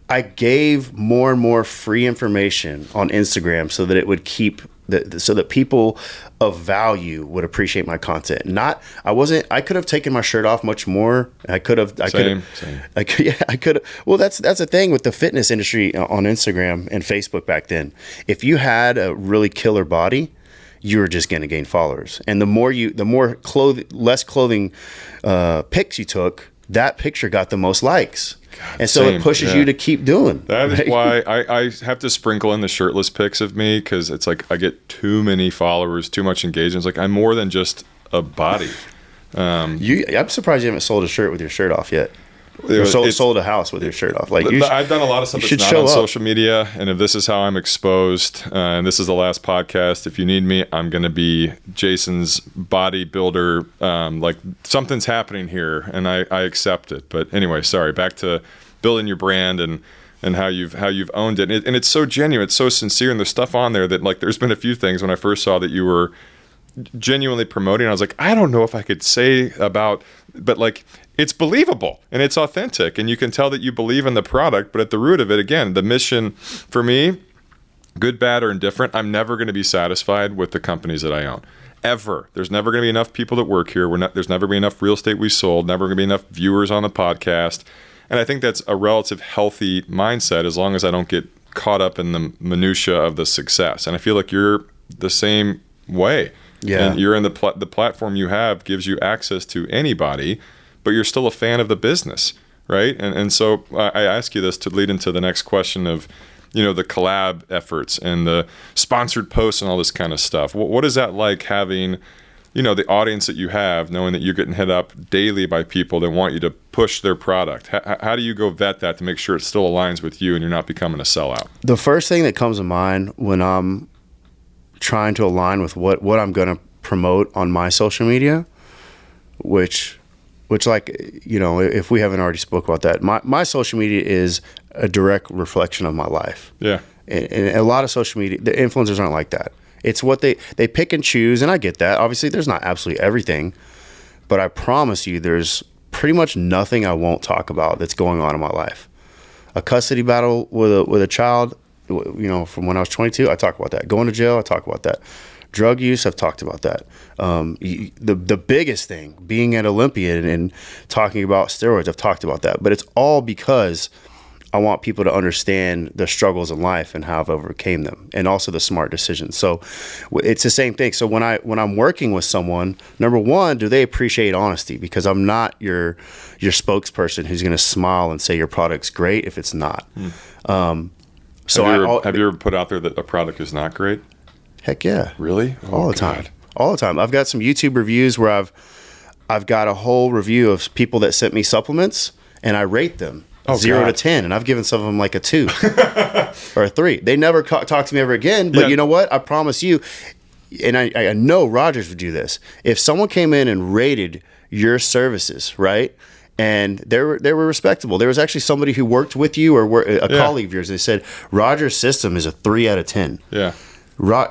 I gave more and more free information on Instagram so that it would keep that so that people of value would appreciate my content. Not I wasn't I could have taken my shirt off much more. I could have I could Same, have same. I could yeah, I could well that's that's the thing with the fitness industry on Instagram and Facebook back then. If you had a really killer body, you were just going to gain followers. And the more you the more cloth less clothing uh pics you took, that picture got the most likes. And so same, it pushes yeah. you to keep doing. That is right? why I, I have to sprinkle in the shirtless pics of me because it's like I get too many followers, too much engagement. It's like I'm more than just a body. You, I'm surprised you haven't sold a shirt with your shirt off yet. It's- sold, sold a house with your shirt off. Like you, sh- I've done a lot of stuff you that's should not on show up. social media, and if this is how I'm exposed, uh, and this is the last podcast, if you need me, I'm going to be Jason's bodybuilder. Um, like something's happening here, and I, I accept it. But anyway, sorry. Back to building your brand and and how you've how you've owned it, and, it, and it's so genuine, it's so sincere, and there's stuff on there that like there's been a few things when I first saw that you were genuinely promoting. I was like, I don't know if I could say about, but like, it's believable and it's authentic, and you can tell that you believe in the product. But at the root of it, again, the mission for me, good, bad, or indifferent, I'm never going to be satisfied with the companies that I own. Ever. There's never going to be enough people that work here. We're not, there's never going to be enough real estate we sold. Never going to be enough viewers on the podcast. And I think that's a relative healthy mindset as long as I don't get caught up in the minutia of the success. And I feel like you're the same way. Yeah. And you're in the pla- the platform you have gives you access to anybody, but you're still a fan of the business, right? And and so I, ask you this to lead into the next question of, you know, the collab efforts and the sponsored posts and all this kind of stuff. What, what is that like having, you know, the audience that you have, knowing that you're getting hit up daily by people that want you to push their product? How, how do you go vet that to make sure it still aligns with you and you're not becoming a sellout? the first thing that comes to mind when I'm trying to align with what what I'm going to promote on my social media, which which like you know if we haven't already spoke about that, my my social media is a direct reflection of my life. Yeah. and, and a lot of social media the influencers aren't like that. It's what they they pick and choose and i get that. Obviously there's not absolutely everything but i promise you there's pretty much nothing i won't talk about that's going on in my life. A custody battle with a with a child you know from when i was 22 i talk about that. Going to jail i talk about that drug use i've talked about that um, the the biggest thing being at olympia and, and talking about steroids i've talked about that but it's all because I want people to understand the struggles in life and how I've overcame them, and also the smart decisions. So it's the same thing. So when I when I'm working with someone, number one, do they appreciate honesty? Because I'm not your your spokesperson who's going to smile and say your product's great if it's not. Um, so have, you ever, al- have you ever put out there that a product is not great? Heck yeah, Really? Oh, all Oh, the time, all the time. I've got some YouTube reviews where I've I've got a whole review of people that sent me supplements, and I rate them Oh, zero God. to ten, and I've given some of them like a two or a three. They never talk to me ever again. But Yeah. you know what? I promise you, and I, I know Rogers would do this. If someone came in and rated your services, right? And they were they were respectable. There was actually somebody who worked with you or were, a Yeah. colleague of yours. They said Rogers' system is a three out of ten. Yeah.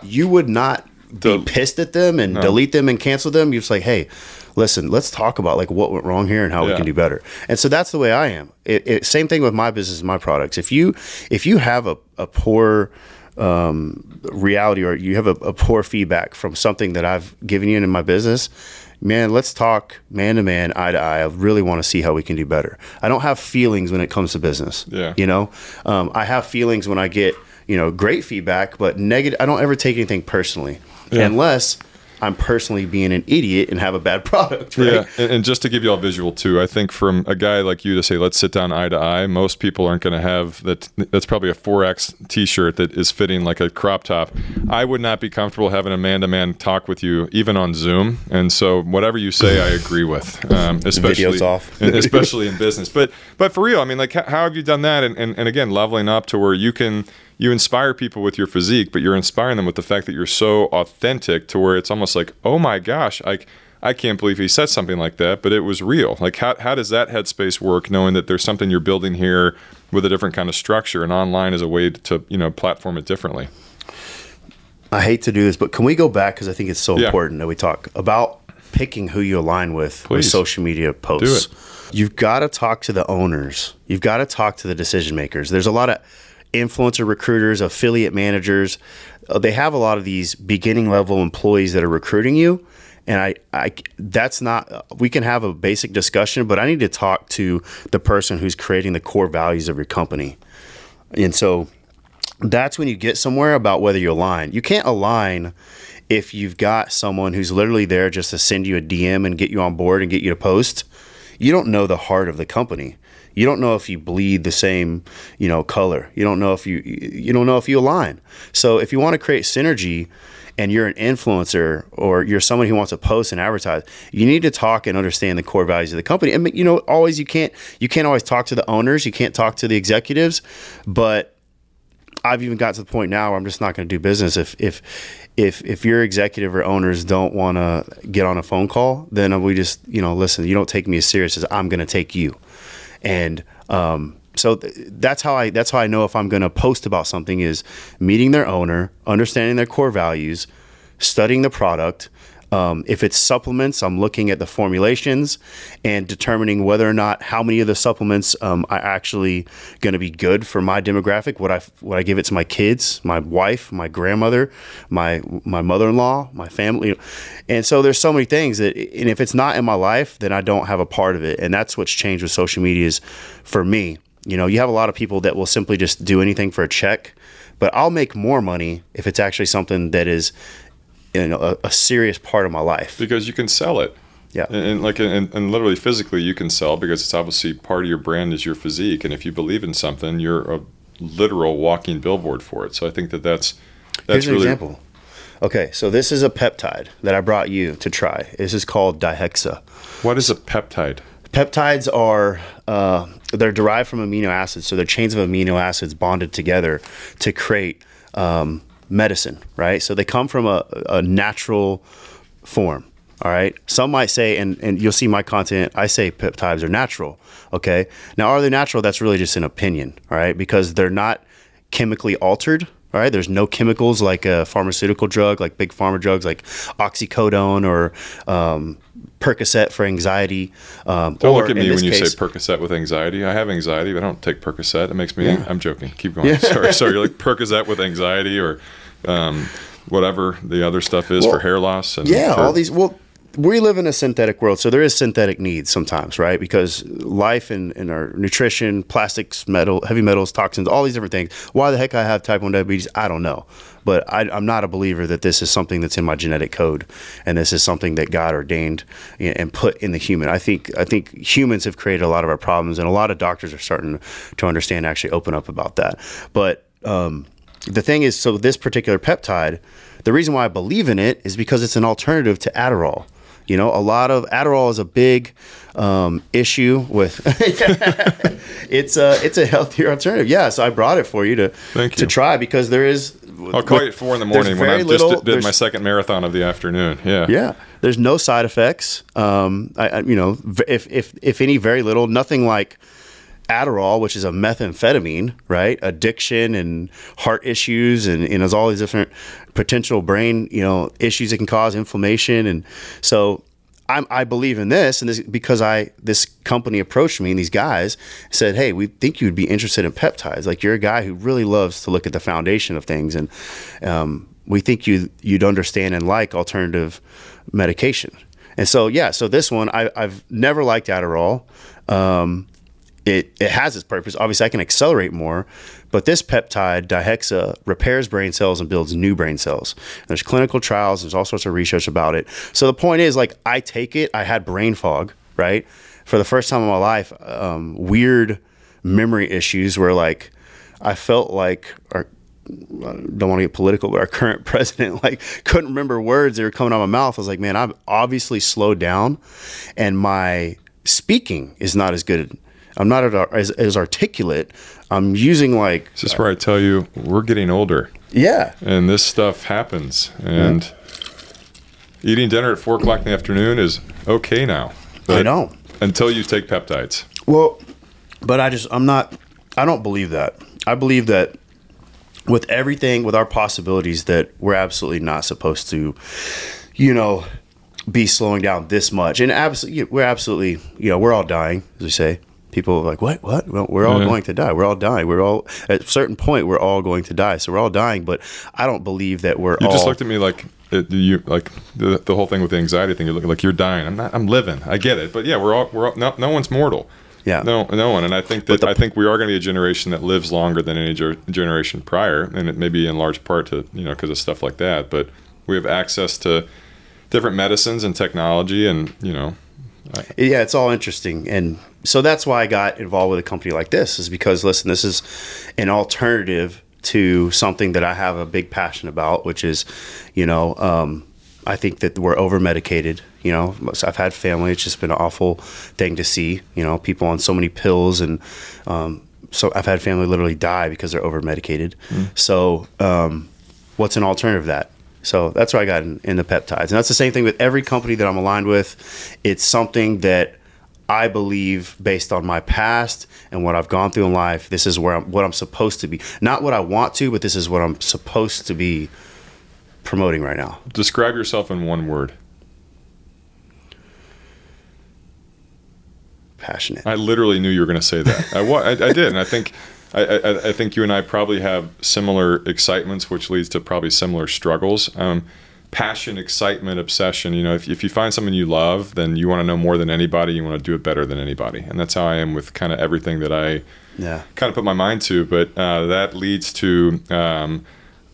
You would not be pissed at them and delete them and cancel them. You're just like, hey, listen, let's talk about like what went wrong here and how we can do better. And so that's the way I am. It, it, same thing with my business and my products. If you if you have a, a poor um, reality or you have a, a poor feedback from something that I've given you in my business, man, let's talk man to man, eye to eye. I really want to see how we can do better. I don't have feelings when it comes to business. Yeah. You know, um, I have feelings when I get you know great feedback, but negative. I don't ever take anything personally Yeah. unless I'm personally being an idiot and have a bad product. Right? Yeah, and, and just to give you all visual too, I think from a guy like you to say, let's sit down eye to eye, most people aren't going to have that. That's probably a 4X t shirt that is fitting like a crop top. I would not be comfortable having a man to man talk with you, even on Zoom. And so, whatever you say, I agree with, um, especially, Video's off. and especially in business. But, but for real, I mean, like, how, how have you done that? And, and, and again, leveling up to where you can. You inspire people with your physique, but you're inspiring them with the fact that you're so authentic to where it's almost like, oh my gosh, like I can't believe he said something like that, but it was real. Like, how, how does that headspace work, knowing that there's something you're building here with a different kind of structure, and online is a way to, you know, platform it differently? I hate to do this, but can we go back because I think it's so Yeah. important that we talk about picking who you align with with social media posts. you've got to talk to the owners. You've got to talk to the decision makers. There's a lot of influencer recruiters, affiliate managers. Uh, they have a lot of these beginning level employees that are recruiting you. And I, I, that's not, we can have a basic discussion, but I need to talk to the person who's creating the core values of your company. And so that's when you get somewhere about whether you align. You can't align if you've got someone who's literally there just to send you a DM and get you on board and get you to post. You don't know the heart of the company. You don't know if you bleed the same, you know, color. You don't know if you you don't know if you align. So if you want to create synergy and you're an influencer or you're someone who wants to post and advertise, you need to talk and understand the core values of the company. And you know, always you can't you can't always talk to the owners, you can't talk to the executives, but I've even got to the point now where I'm just not going to do business if if if if your executive or owners don't want to get on a phone call, then we just you know listen. You don't take me as serious as I'm going to take you, and um, so th- that's how I that's how I know if I'm going to post about something is meeting their owner, understanding their core values, studying the product, um, if it's supplements, I'm looking at the formulations and determining whether or not how many of the supplements um, are actually going to be good for my demographic. Would I would I give it to my kids, my wife, my grandmother, my my mother-in-law, my family? And so there's so many things that, and if it's not in my life, then I don't have a part of it. And that's what's changed with social media is for me. You know, you have a lot of people that will simply just do anything for a check, but I'll make more money if it's actually something that is you know, a, a serious part of my life because you can sell it. Yeah. And, and like, and, and, literally physically, you can sell because it's obviously part of your brand is your physique. And if you believe in something, you're a literal walking billboard for it. So I think that that's, that's Here's an really, example. Okay. So this is a peptide that I brought you to try. This is called Dihexa. What is a peptide? Peptides are, uh, they're derived from amino acids. So they're chains of amino acids bonded together to create, um, medicine, right? So they come from a, a natural form. All right. Some might say, and, and you'll see my content, I say peptides are natural. Okay. Now, are they natural? That's really just an opinion. All right. Because they're not chemically altered. All right. There's no chemicals like a pharmaceutical drug, like big pharma drugs like oxycodone or um, Percocet for anxiety. Um, don't look at me when you case, say Percocet with anxiety. I have anxiety, but I don't take Percocet. It makes me. Yeah. I'm joking. Keep going. Yeah. sorry, sorry. You're like Percocet with anxiety or um, whatever the other stuff is well, for hair loss. And yeah, for, all these. Well, we live in a synthetic world, so there is synthetic needs sometimes, right? Because life and, and our nutrition, plastics, metal, heavy metals, toxins, all these different things. Why the heck I have type 1 diabetes, I don't know. But I, am not a believer that this is something that's in my genetic code, and this is something that God ordained and put in the human. I think I think humans have created a lot of our problems, and a lot of doctors are starting to understand, actually open up about that. But um, the thing is, so this particular peptide, the reason why I believe in it is because it's an alternative to Adderall. You know, a lot of Adderall is a big um, issue with. it's a it's a healthier alternative. Yeah, so I brought it for you to you. to try because there is. I'll call you at four in the morning when I just little, did my second marathon of the afternoon. Yeah, yeah. There's no side effects. Um, I, I, you know, if if if any, very little. Nothing like Adderall, which is a methamphetamine, right? Addiction and heart issues, and you know, all these different potential brain, you know, issues it can cause, inflammation, and so I'm, I believe in this, and this because I this company approached me and these guys said, "Hey, we think you'd be interested in peptides. Like you're a guy who really loves to look at the foundation of things, and um, we think you you'd understand and like alternative medication." And so, yeah, so this one I, have never liked Adderall. Um, it, it has its purpose. Obviously, I can accelerate more, but this peptide, dihexa, repairs brain cells and builds new brain cells. And there's clinical trials, there's all sorts of research about it. So the point is, like, I take it, I had brain fog, right? For the first time in my life, um, weird memory issues where, like, I felt like our I don't want to get political, but our current president like couldn't remember words that were coming out of my mouth. I was like, man, I've obviously slowed down, and my speaking is not as good I'm not as, as articulate. I'm using like. This is where I tell you we're getting older. Yeah. And this stuff happens. And eating dinner at four o'clock in the afternoon is okay now. I know. Until you take peptides. Well, but I just, I'm not, I don't believe that. I believe that with everything, with our possibilities, that we're absolutely not supposed to, you know, be slowing down this much. And absolutely, we're absolutely, you know, we're all dying, as we say. People are like, what? What? Well, we're all Yeah. going to die. We're all dying. We're all at a certain point. We're all going to die. So we're all dying. But I don't believe that we're You all. just looked at me like it, you like the, the whole thing with the anxiety thing. You're looking like you're dying. I'm not. I'm living. I get it. But yeah, we're all we're all, no, no one's mortal. Yeah. No, no one. And I think that the- I think we are going to be a generation that lives longer than any ger- generation prior, and it may be in large part to you know because of stuff like that. But we have access to different medicines and technology, and you know, yeah, it's all interesting. And so that's why I got involved with a company like this, is because, listen, this is an alternative to something that I have a big passion about, which is, you know, um, I think that we're over medicated. You know, I've had family. It's just been an awful thing to see. You know, people on so many pills, and um, so I've had family literally die because they're over medicated. So, um, what's an alternative to that? So that's why I got in, in the peptides, and that's the same thing with every company that I'm aligned with. It's something that I believe, based on my past and what I've gone through in life, this is where I'm, what I'm supposed to be. Not what I want to, but this is what I'm supposed to be promoting right now. describe yourself in one word. Passionate. I literally knew you were going to say that. I, I, I did, and I think I, I, I think you and I probably have similar excitements, which leads to probably similar struggles. Um, passion, excitement, obsession. You know, if, if you find something you love, then you want to know more than anybody. You want to do it better than anybody, and that's how I am with kind of everything that I Yeah. kind of put my mind to. But uh, that leads to um,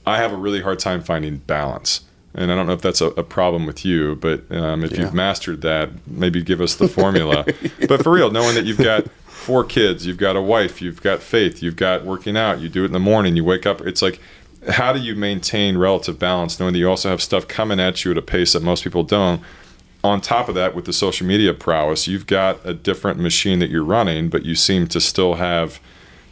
I have a really hard time finding balance. And I don't know if that's a, a problem with you, but um, if Yeah. you've mastered that, maybe give us the formula. But for real, knowing that you've got four kids, you've got a wife, you've got faith, you've got working out, you do it in the morning, you wake up. It's like, how do you maintain relative balance knowing that you also have stuff coming at you at a pace that most people don't? On top of that, with the social media prowess, you've got a different machine that you're running, but you seem to still have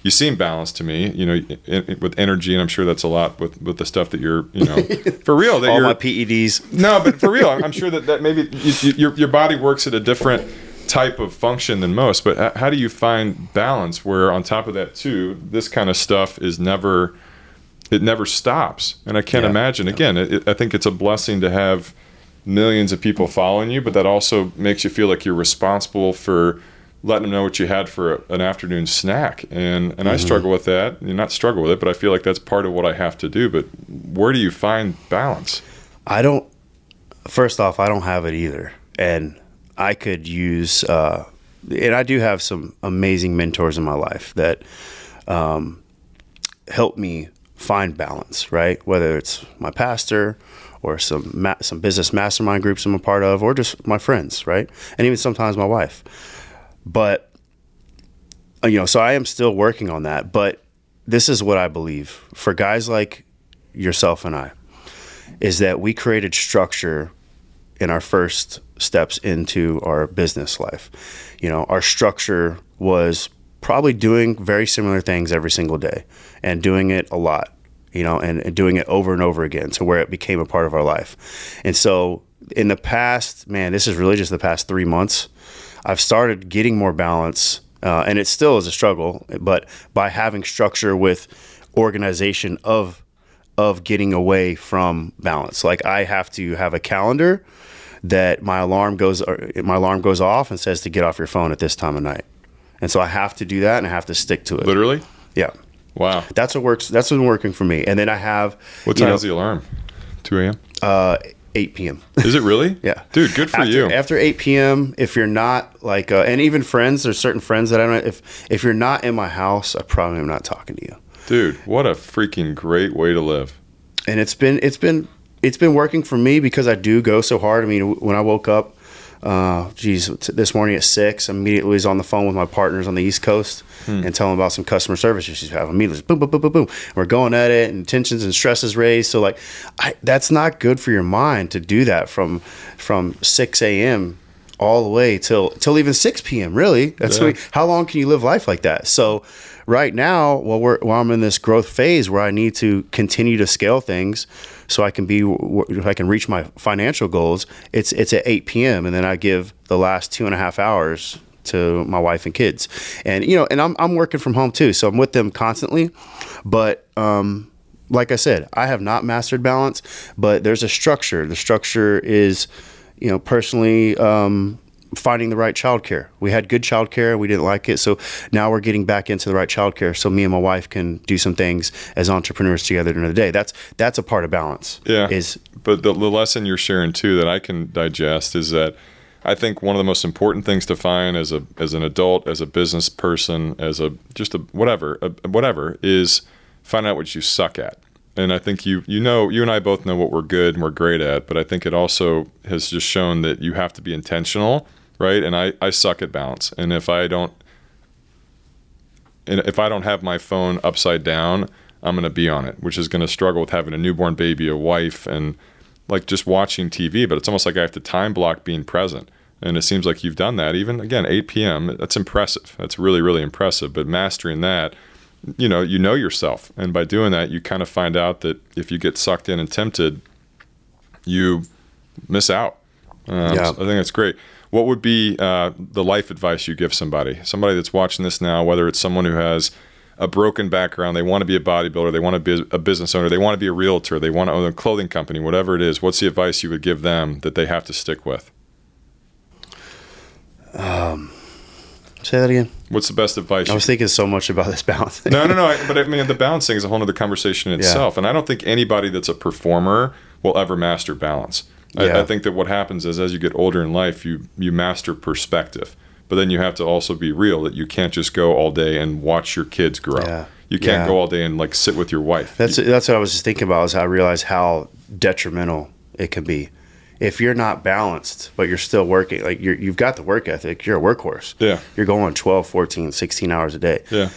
you seem balanced to me, you know, in, in- with energy, and I'm sure that's a lot with, with the stuff that you're, you know, for real. That All you're, my PEDs. no, but for real, I'm, I'm sure that, that maybe you, you, your your body works at a different type of function than most. But how do you find balance? Where on top of that too, this kind of stuff is never, it never stops, and I can't Yeah. imagine. Again, it, I think it's a blessing to have millions of people following you, but that also makes you feel like you're responsible for letting them know what you had for a, an afternoon snack. And and I mm-hmm. struggle with that. You not struggle with it, but I feel like that's part of what I have to do. But where do you find balance? I don't. First off, I don't have it either, and I could use. Uh, and I do have some amazing mentors in my life that um, help me find balance. Right, whether it's my pastor or some ma- some business mastermind groups I'm a part of, or just my friends. Right, and even sometimes my wife. But uh, you know, so I am still working on that. But this is what I believe for guys like yourself and I is that we created structure in our first steps into our business life. You know, our structure was probably doing very similar things every single day and doing it a lot, you know, and, and doing it over and over again to where it became a part of our life. And so in the past, man, this is really just the past three months, I've started getting more balance. Uh, and it still is a struggle, but by having structure with organization of of getting away from balance. Like I have to have a calendar that my alarm goes or my alarm goes off and says to get off your phone at this time of night. And so I have to do that and I have to stick to it. Literally? Yeah. Wow. That's what works that's what's working for me. And then I have What time know, is the alarm? 2 a.m. uh 8 p.m. Is it really? Yeah. Dude, good for after, you. After 8 p.m., if you're not like, uh, and even friends, there's certain friends that I don't. If if you're not in my house, I probably am not talking to you. Dude, what a freaking great way to live. and it's been it's been it's been working for me because I do go so hard. I mean, when I woke up, uh, geez, t- this morning at six, I immediately was on the phone with my partners on the East Coast and telling them about some customer service issues. have immediately boom, boom, boom, boom, boom. We're going at it, and tensions and stresses raised. So like, I, that's not good for your mind to do that from from six a.m. all the way till till even six p.m. Really, that's Yeah. we- how long can you live life like that? So right now, while we're while I'm in this growth phase where I need to continue to scale things, so I can be if I can reach my financial goals, it's it's at 8 p.m. and then I give the last two and a half hours to my wife and kids, and you know, and I'm I'm working from home too, so I'm with them constantly, but um. Like I said, I have not mastered balance, but there's a structure. The structure is you know, personally, um, finding the right childcare. We had good childcare, we didn't like it, so now we're getting back into the right childcare, so me and my wife can do some things as entrepreneurs together during the day. That's that's a part of balance. Yeah. Is But the, the lesson you're sharing too that I can digest is that I think one of the most important things to find as a as an adult, as a business person, as a just a whatever, a, whatever is find out what you suck at. And I think you you know you and I both know what we're good and we're great at, but I think it also has just shown that you have to be intentional, right? And I I suck at balance, and if I don't and if I don't have my phone upside down, I'm going to be on it, which is going to struggle with having a newborn baby, a wife, and like just watching TV. But it's almost like I have to time block being present. And it seems like you've done that. Even again, 8 p.m. That's impressive. That's really, really impressive. But mastering that, you know, you know yourself, and by doing that, you kind of find out that if you get sucked in and tempted, you miss out. Um, Yeah. so I think that's great. What would be uh, the life advice you give somebody? Somebody that's watching this now, whether it's someone who has a broken background, they want to be a bodybuilder, they want to be a business owner, they want to be a realtor, they want to own a clothing company, whatever it is. What's the advice you would give them that they have to stick with? Say that again. What's the best advice? I was thinking so much about this balance. no, no, no. I- But I mean, the balancing is a whole other conversation in itself. And I don't think anybody that's a performer will ever master balance. I, Yeah. I think that what happens is as you get older in life, you you master perspective. But then you have to also be real that you can't just go all day and watch your kids grow. Yeah. You can't Yeah. go all day and like sit with your wife. That's that's what I was just thinking about. Is I realized how detrimental it can be if you're not balanced, but you're still working. Like you're, you've got the work ethic. You're a workhorse. Yeah. You're going 12, 14, 16 hours a day. yeah.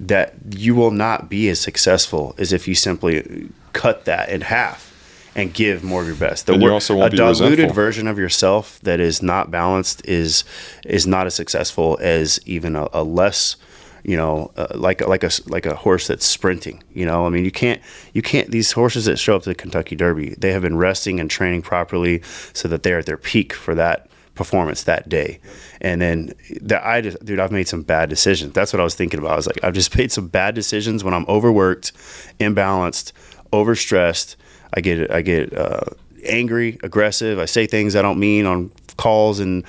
That you will not be as successful as if you simply cut that in half and give more of your best. The And you wor- also won't a diluted resentful. version of yourself that is not balanced is is not as successful as even a, a less you know uh, like like a like a horse that's sprinting you know? I mean you can't you can't these horses that show up to the kentucky derby they have been resting and training properly so that they're at their peak for that performance that day. And then that i just dude i've made some bad decisions. That's what i was thinking about. I was like i've just made some bad decisions when i'm overworked imbalanced overstressed. I get i get uh, angry aggressive. I say things i don't mean on calls and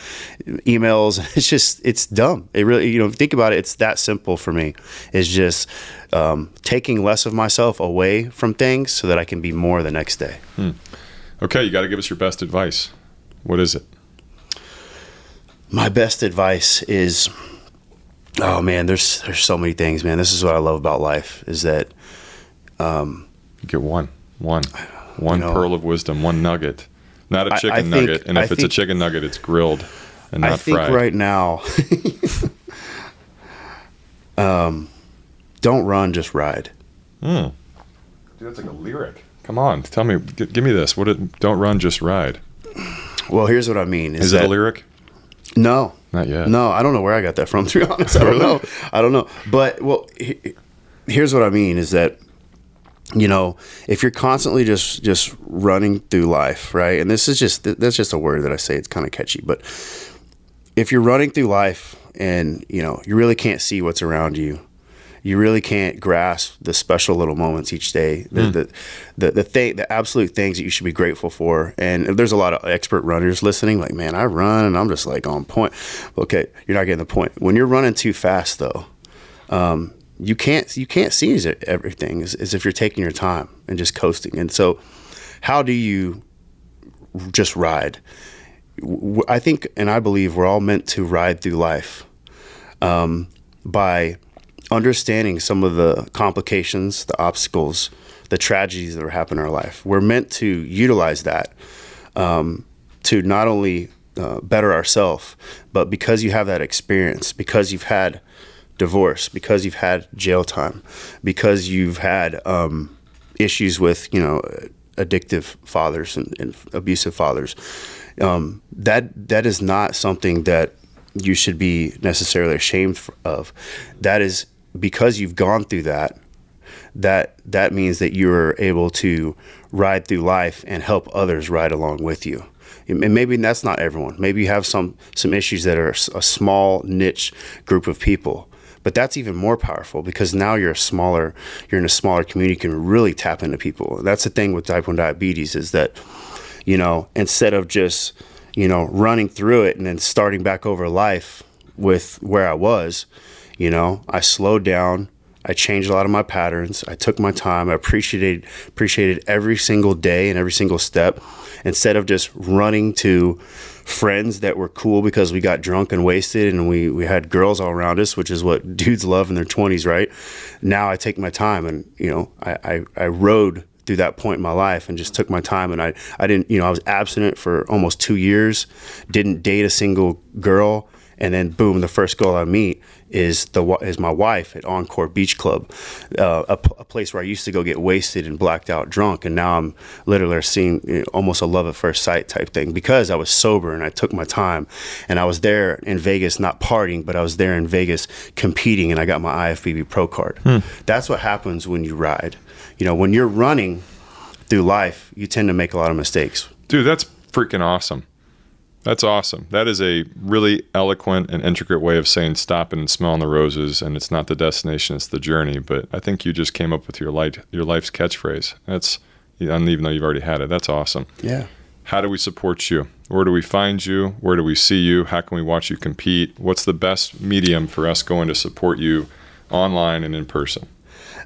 emails. It's just it's dumb. It really you know think about it it's that simple for me. It's just um, taking less of myself away from things so that i can be more the next day. Okay, you got to give us your best advice. What is it? my best advice is oh man there's there's so many things man. This is what i love about life is that Um, You get one, one, one You know, pearl of wisdom, one nugget. Not a chicken think- nugget, and I if it's a chicken nugget, it's grilled and not fried. i think fried. right now um, don't run just ride Dude, that's like a lyric. Come on, tell me, g- give me this. What? It, don't run, just ride. well here's what i mean is, Is that it a lyric? no Not yet. No, I don't know where I got that from. To be honest, I don't know. I don't know. But well, he- here's what I mean: is that you know, if you're constantly just just running through life, right? And this is just that's just a word that I say. It's kind of catchy, but if you're running through life and you know you really can't see what's around you. You really can't grasp the special little moments each day, the the the, the thing, the absolute things that you should be grateful for. And there's a lot of expert runners listening, like, man, I run and I'm just like on point. Okay, you're not getting the point. When you're running too fast, though, um, you can't you can't see everything as, if you're taking your time and just coasting. And so, how do you just ride? I think and I believe we're all meant to ride through life um, by understanding some of the complications, the obstacles, the tragedies that are happening in our life. We're meant to utilize that um, to not only uh, better ourselves, but because you have that experience, because you've had divorce, because you've had jail time, because you've had um, issues with you know addictive fathers and, and abusive fathers. Um, that that is not something that you should be necessarily ashamed of. That is because you've gone through that. That that means that you're able to ride through life and help others ride along with you. And maybe that's not everyone. Maybe you have some some issues that are a small niche group of people. But that's even more powerful because now you're a smaller, you're in a smaller community. Can really tap into people. That's the thing with type one diabetes is that, you know, instead of just you know, running through it and then starting back over life with where I was, you know, I slowed down. I changed a lot of my patterns. I took my time. I appreciated appreciated every single day and every single step instead of just running to friends that were cool because we got drunk and wasted and we, we had girls all around us, which is what dudes love in their 20s, right? Now I take my time and, you know, I, I, I rode through that point in my life and just took my time and I, I didn't, you know, I was abstinent for almost two years, didn't date a single girl. And then boom, the first girl I meet is the is my wife at Encore Beach Club, uh, a, a, place where I used to go get wasted and blacked out drunk, and now I'm literally seeing you know, almost a love at first sight type thing because I was sober and I took my time, and I was there in Vegas not partying, but I was there in Vegas competing, and I got my IFBB Pro card. Hmm. That's what happens when you ride. You know, when you're running through life, you tend to make a lot of mistakes. Dude, that's freaking awesome. That's awesome. That is a really eloquent and intricate way of saying stopping and smelling the roses, and it's not the destination, it's the journey. But I think you just came up with your life, your life's catchphrase. That's, and even though you've already had it, that's awesome. Yeah. How do we support you? Where do we find you? Where do we see you? How can we watch you compete? What's the best medium for us going to support you online and in person?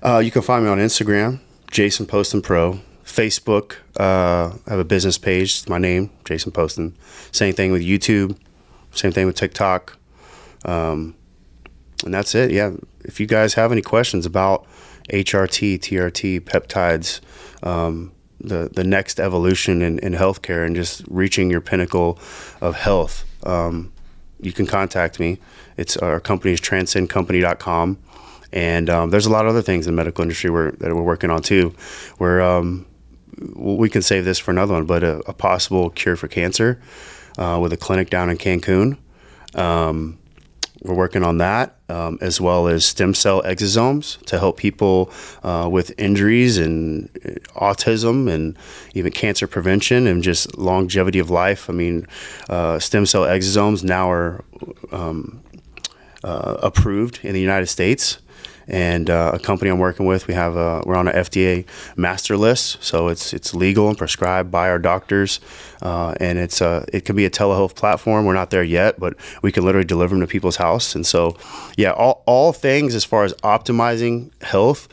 Uh, you can find me on Instagram, Jason Poston Pro. Facebook, uh, I have a business page. My name, Jason Poston. Same thing with YouTube. Same thing with TikTok. Um, and that's it. Yeah. If you guys have any questions about HRT, TRT, peptides, um, the the next evolution in, in healthcare and just reaching your pinnacle of health, um, you can contact me. It's our company is transcendcompany.com. And um, there's a lot of other things in the medical industry we're, that we're working on too. We're um, we can save this for another one, but a, a possible cure for cancer uh, with a clinic down in Cancun. Um, we're working on that, um, as well as stem cell exosomes to help people uh, with injuries and uh, autism and even cancer prevention and just longevity of life. I mean, uh, stem cell exosomes now are um, uh, approved in the United States and uh, a company I'm working with, we have a, we're on an FDA master list, so it's it's legal and prescribed by our doctors, uh, and it's a, it can be a telehealth platform. We're not there yet, but we can literally deliver them to people's house, and so yeah, all all things as far as optimizing health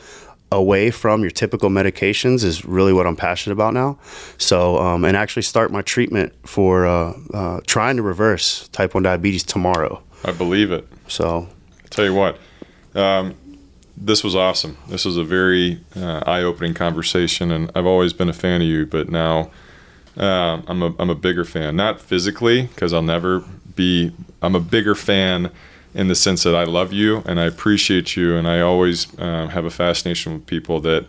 away from your typical medications is really what I'm passionate about now. So, um, and actually start my treatment for uh, uh, trying to reverse type 1 diabetes tomorrow. I believe it. So, I'll tell you what, um, this was awesome. This was a very uh, eye-opening conversation, and I've always been a fan of you, but now uh, I'm a I'm a bigger fan. Not physically, because I'll never be. I'm a bigger fan in the sense that I love you and I appreciate you, and I always uh, have a fascination with people that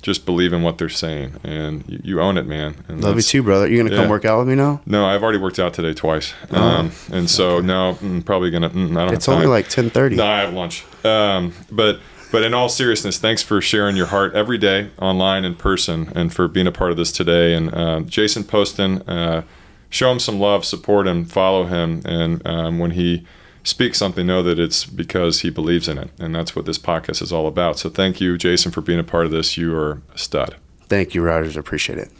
just believe in what they're saying, and you, you own it, man. And Love you too, brother. You're gonna yeah. come work out with me now? No, I've already worked out today twice, oh. um, and so okay. now I'm probably gonna. Mm, I don't. It's only like ten thirty. No, I have lunch. Um, but but in all seriousness, thanks for sharing your heart every day, online, in person, and for being a part of this today. And uh, Jason Poston, uh, show him some love, support him, follow him, and um, when he speaks something, know that it's because he believes in it, and that's what this podcast is all about. So thank you, Jason, for being a part of this. You are a stud. Thank you, Rogers. I appreciate it.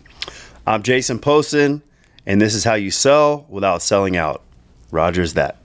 I'm Jason Poston, and this is how you sell without selling out. Rogers, that.